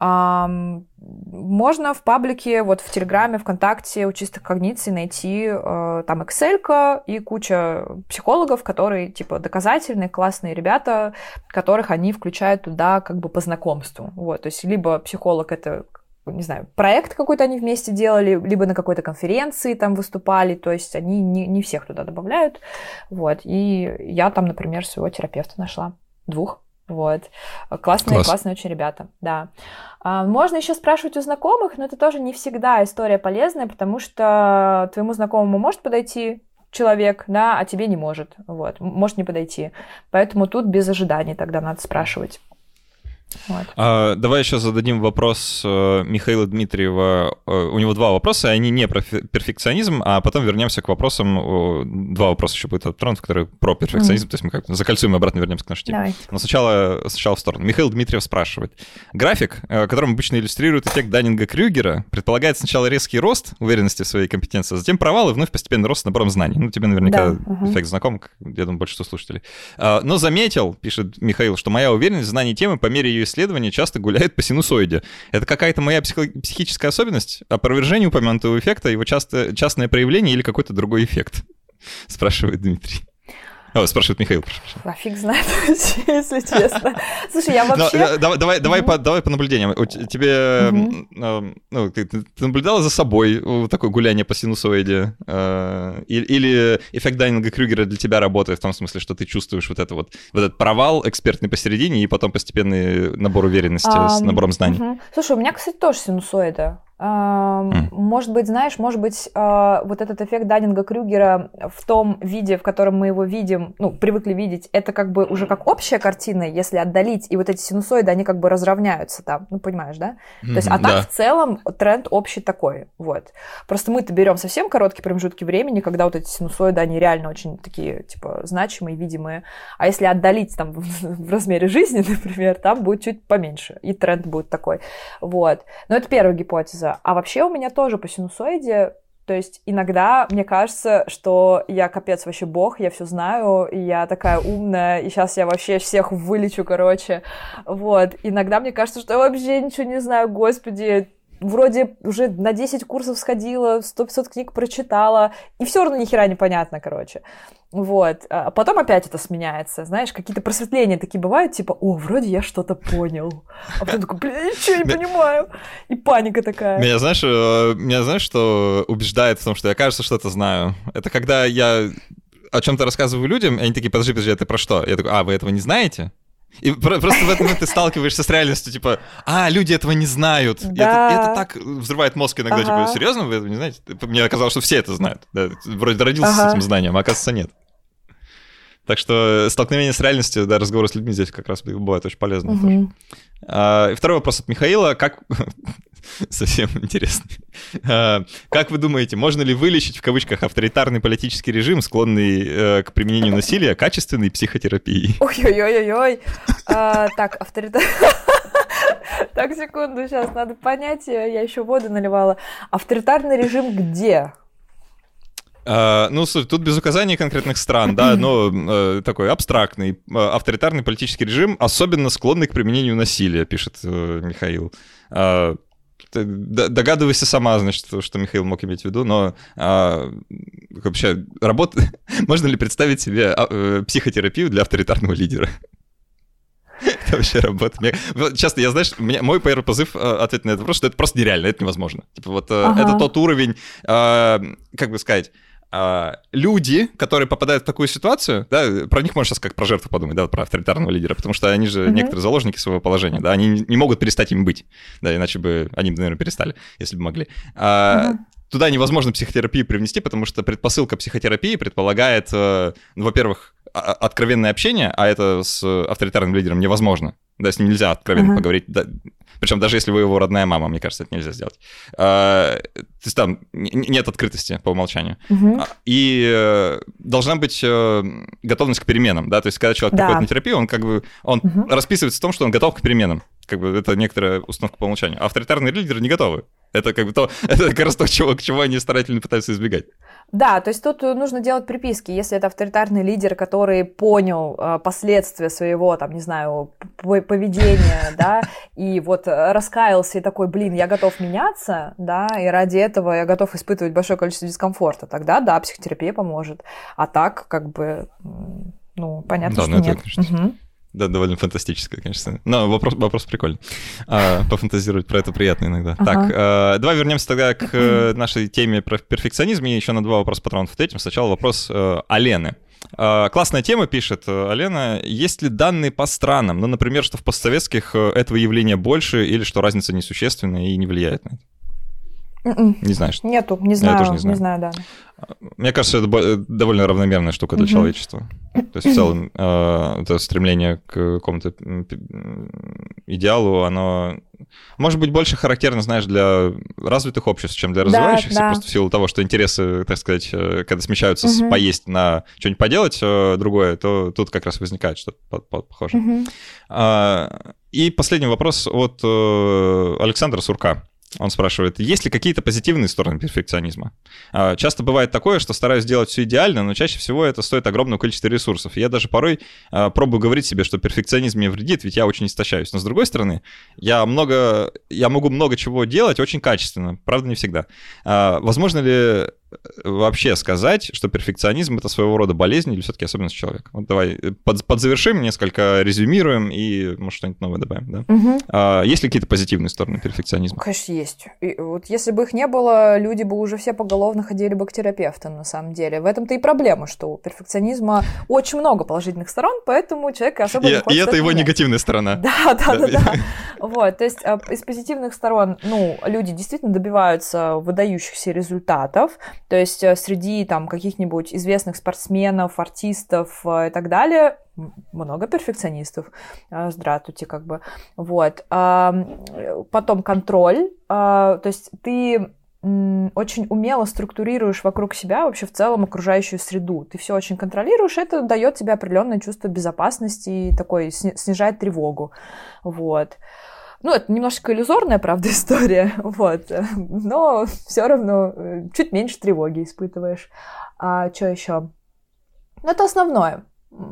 S2: Можно в паблике, вот в Телеграме, ВКонтакте у чистых когниций найти э, там Excel и куча психологов, которые типа доказательные, классные ребята, которых они включают туда как бы по знакомству. Вот, то есть либо психолог это не знаю, проект какой-то они вместе делали, либо на какой-то конференции там выступали, то есть они не, не всех туда добавляют, вот, и я там, например, своего терапевта нашла, двух, вот. Классные, Класс. классные очень ребята, да. А, можно еще спрашивать у знакомых, но это тоже не всегда история полезная, потому что твоему знакомому может подойти человек, да, а тебе не может, вот, может не подойти. Поэтому тут без ожиданий тогда надо спрашивать.
S1: Вот. А, давай еще зададим вопрос э, Михаила Дмитриева. Э, у него два вопроса, они не про перфекционизм, а потом вернемся к вопросам. Два вопроса еще будет отправлены, которые про перфекционизм, mm то есть мы как закольцуем и обратно вернемся к нашей теме. Давай. Но сначала, сначала в сторону. Михаил Дмитриев спрашивает. График, э, которым обычно иллюстрирует эффект Даннинга-Крюгера, предполагает сначала резкий рост уверенности в своей компетенции, а затем провал и вновь постепенный рост с набором знаний. Ну, тебе наверняка да. uh эффект знаком, я думаю, большинство слушателей. А, но заметил, пишет Михаил, что моя уверенность в знании темы по мере ее ее исследования часто гуляет по синусоиде. Это какая-то моя психо- психическая особенность? Опровержение упомянутого эффекта, его часто, частное проявление или какой-то другой эффект? [laughs] Спрашивает Дмитрий. О, спрашивает Михаил.
S2: А фиг знает, [laughs] если честно. Слушай, я вообще...
S1: Но, давай, давай, по, давай по наблюдениям. Тебе, ну, ты, ты, наблюдала за собой такое гуляние по синусоиде? Э, или, эффект Дайнинга Крюгера для тебя работает в том смысле, что ты чувствуешь вот, это вот, вот этот провал экспертный посередине и потом постепенный набор уверенности um, с набором знаний?
S2: Слушай, у меня, кстати, тоже синусоида. Может быть, знаешь, может быть, а, вот этот эффект Даннинга Крюгера в том виде, в котором мы его видим, ну, привыкли видеть, это как бы уже как общая картина, если отдалить, и вот эти синусоиды, они как бы разровняются там, ну, понимаешь, да? Mm-hmm, То есть, а так да. в целом тренд общий такой, вот. Просто мы-то берем совсем короткие промежутки времени, когда вот эти синусоиды, они реально очень такие, типа, значимые, видимые. А если отдалить там в [laughs] размере жизни, [laughs] например, там будет чуть поменьше, и тренд будет такой, вот. Но это первая гипотеза. А вообще у меня тоже по синусоиде то есть иногда мне кажется, что я капец вообще бог, я все знаю, и я такая умная, и сейчас я вообще всех вылечу, короче. Вот. Иногда мне кажется, что я вообще ничего не знаю, господи, вроде уже на 10 курсов сходила, 100-500 книг прочитала, и все равно ни хера непонятно, короче. Вот. А потом опять это сменяется. Знаешь, какие-то просветления такие бывают, типа, о, вроде я что-то понял. А потом такой, блин, я ничего не понимаю. И паника такая.
S1: Меня, знаешь, э, меня, знаешь, что убеждает в том, что я, кажется, что-то знаю? Это когда я о чем-то рассказываю людям, и они такие, подожди, подожди, это про что? Я такой, а, вы этого не знаете? И просто в этот момент ты сталкиваешься с реальностью, типа, а, люди этого не знают. Да. И, это, и это так взрывает мозг иногда, типа, ага. типа, серьезно, вы этого не знаете? Мне оказалось, что все это знают. Да, вроде родился ага. с этим знанием, а оказывается нет. Так что столкновение с реальностью, да, разговоры с людьми здесь как раз бывает очень полезно угу. тоже. А, второй вопрос от Михаила. Как... [laughs] Совсем интересный. А, как вы думаете, можно ли вылечить в кавычках авторитарный политический режим, склонный э, к применению насилия, качественной психотерапией?
S2: Ой-ой-ой-ой. А, так, авторитар... [laughs] Так, секунду, сейчас надо понять, я еще воду наливала. Авторитарный режим где?
S1: Uh, ну, тут без указания конкретных стран, да, но uh, такой абстрактный, uh, авторитарный политический режим, особенно склонный к применению насилия, пишет э, Михаил. Догадывайся сама, значит, что Михаил мог иметь в виду, но вообще, работа... [laughs] можно ли представить себе э, психотерапию для авторитарного лидера? [laughs] Это вообще работает. Часто, я, знаешь, мой первый позыв ответ на этот вопрос, что это просто нереально, это невозможно. Типа вот ага. это тот уровень, как бы сказать, а, люди, которые попадают в такую ситуацию, да, про них можно сейчас как про жертву подумать, да, про авторитарного лидера, потому что они же mm-hmm. некоторые заложники своего положения, да, они не могут перестать им быть, да, иначе бы они наверное, перестали, если бы могли. А, mm-hmm. Туда невозможно психотерапию привнести, потому что предпосылка психотерапии предполагает, э, ну, во-первых, откровенное общение, а это с авторитарным лидером невозможно. Да, с ним нельзя откровенно uh-huh. поговорить. Да, причем даже если вы его родная мама, мне кажется, это нельзя сделать. А, то есть там нет открытости по умолчанию. Uh-huh. И э, должна быть э, готовность к переменам, да, то есть когда человек да. приходит на терапию, он как бы, он расписывается в том, что он готов к переменам. Как бы это некоторая установка по умолчанию. А авторитарные лидеры не готовы. Это как бы то, [laughs] это как раз то, чего, к чему они старательно пытаются избегать.
S2: Да, то есть тут нужно делать приписки. Если это авторитарный лидер, который понял э, последствия своего, там, не знаю, поведения, [laughs] да, и вот раскаялся и такой, блин, я готов меняться, да, и ради этого я готов испытывать большое количество дискомфорта, тогда, да, психотерапия поможет. А так, как бы, ну, понятно, да, что ну, нет. Это, конечно, угу.
S1: Да, довольно фантастическое, конечно. Но вопрос, вопрос прикольный. А, пофантазировать про это приятно иногда. Ага. Так, а, давай вернемся тогда к э, нашей теме про перфекционизм. И еще на два вопроса патронов ответим. Сначала вопрос э, Алены. А, классная тема, пишет э, Алена. Есть ли данные по странам? Ну, например, что в постсоветских этого явления больше или что разница несущественная и не влияет на это?
S2: М-м.
S1: Не знаешь?
S2: Нету, не знаю. Я тоже не знаю. Не знаю, да.
S1: Мне кажется, это э, довольно равномерная штука для человечества. То есть в целом э, [clears throat] это стремление к какому-то идеалу, оно может быть больше характерно, знаешь, для развитых обществ, чем для развивающихся, да, да. просто в силу того, что интересы, так сказать, э, когда смещаются угу. с поесть на что-нибудь поделать другое, то тут как раз возникает что-то похожее. Угу. И последний вопрос от Александра Сурка. Он спрашивает, есть ли какие-то позитивные стороны перфекционизма? А, часто бывает такое, что стараюсь сделать все идеально, но чаще всего это стоит огромного количества ресурсов. я даже порой а, пробую говорить себе, что перфекционизм мне вредит, ведь я очень истощаюсь. Но с другой стороны, я, много, я могу много чего делать очень качественно, правда, не всегда. А, возможно ли вообще сказать, что перфекционизм это своего рода болезнь или все-таки особенность человека? Вот давай э, под, подзавершим, несколько резюмируем и, может, что-нибудь новое добавим, да? Угу. А, есть ли какие-то позитивные стороны перфекционизма?
S2: Конечно, есть. И вот если бы их не было, люди бы уже все поголовно ходили бы к терапевтам, на самом деле. В этом-то и проблема, что у перфекционизма очень много положительных сторон, поэтому человек особо и, не хочет
S1: И это его негативная сторона. [laughs]
S2: Да, да, да, да. Вот, то есть а, из позитивных сторон, ну, люди действительно добиваются выдающихся результатов, то есть э, среди там каких-нибудь известных спортсменов, артистов э, и так далее много перфекционистов. Э, здравствуйте, как бы. Вот. Потом контроль. То есть ты очень умело структурируешь вокруг себя вообще в целом окружающую среду. Ты все очень контролируешь, это дает тебе определенное чувство безопасности и такой снижает тревогу. Вот. Ну, это немножко иллюзорная, правда, [laughs] история, вот, но все равно э, чуть меньше тревоги испытываешь. А что еще? Ну, это основное.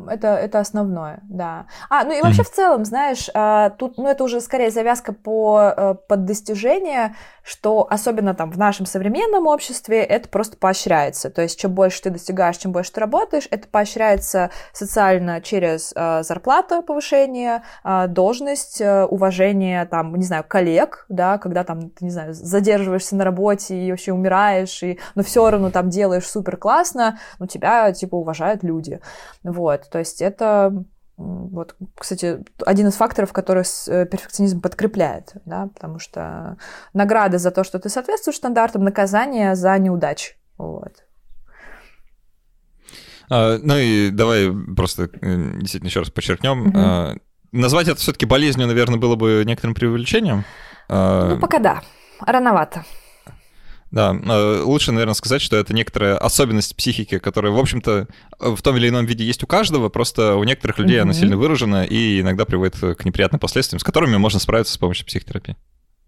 S2: Это, это основное, да. А, ну и вообще в целом, знаешь, а, тут, ну это уже скорее завязка по, э, под достижение, что особенно там в нашем современном обществе это просто поощряется. То есть чем больше ты достигаешь, чем больше ты работаешь, это поощряется социально через э, зарплату повышение, э, должность, уважение там, не знаю, коллег, да, когда там, ты, не знаю, задерживаешься на работе и вообще умираешь, и, но все равно там делаешь супер классно, ну тебя типа уважают люди. Вот. Вот, то есть это вот, кстати, один из факторов, который э, перфекционизм подкрепляет, да, потому что награда за то, что ты соответствуешь стандартам, наказание за неудачи. Вот.
S1: А, ну и давай просто э, действительно еще раз подчеркнем. Угу. А, назвать это все-таки болезнью, наверное, было бы некоторым преувеличением.
S2: А, ну, пока да. Рановато.
S1: Да, э, лучше, наверное, сказать, что это некоторая особенность психики, которая, в общем-то, в том или ином виде есть у каждого, просто у некоторых людей mm-hmm. она сильно выражена и иногда приводит к неприятным последствиям, с которыми можно справиться с помощью психотерапии.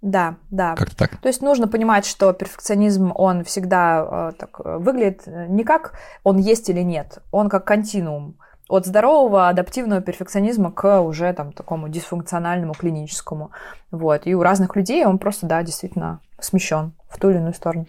S2: Да, да.
S1: Как-то так.
S2: То есть нужно понимать, что перфекционизм, он всегда э, так э, выглядит не как он есть или нет, он как континуум от здорового адаптивного перфекционизма к уже там такому дисфункциональному клиническому. Вот. И у разных людей он просто, да, действительно смещен в ту или иную сторону.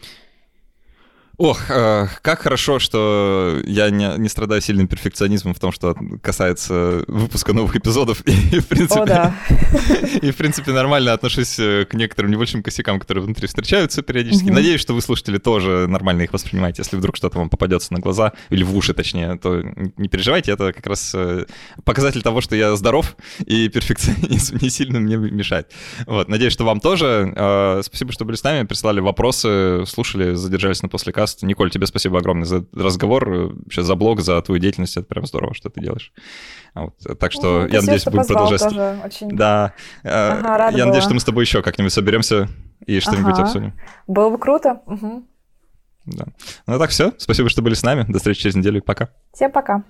S1: Ох, э, как хорошо, что я не, не страдаю сильным перфекционизмом в том, что касается выпуска новых эпизодов. [laughs] И, в принципе, О, да. [laughs] и, в принципе, нормально отношусь э, к некоторым небольшим косякам, которые внутри встречаются периодически. Угу. Надеюсь, что вы, слушатели, тоже нормально их воспринимаете. Если вдруг что-то вам попадется на глаза, или в уши, точнее, то не переживайте. Это как раз э, показатель того, что я здоров, и перфекционизм не сильно мне мешает. Вот, надеюсь, что вам тоже. Э, спасибо, что были с нами, прислали вопросы, слушали, задержались на послекаст подкаст. Николь, тебе спасибо огромное за разговор, вообще за блог, за твою деятельность. Это прям здорово, что ты делаешь. Вот. Так что
S2: угу,
S1: я надеюсь, будем продолжать.
S2: Тоже очень...
S1: Да. Э, ага, я была. надеюсь, что мы с тобой еще как-нибудь соберемся и что-нибудь ага. обсудим.
S2: Было бы круто. Угу.
S1: Да. Ну так все. Спасибо, что были с нами. До встречи через неделю. Пока.
S2: Всем пока.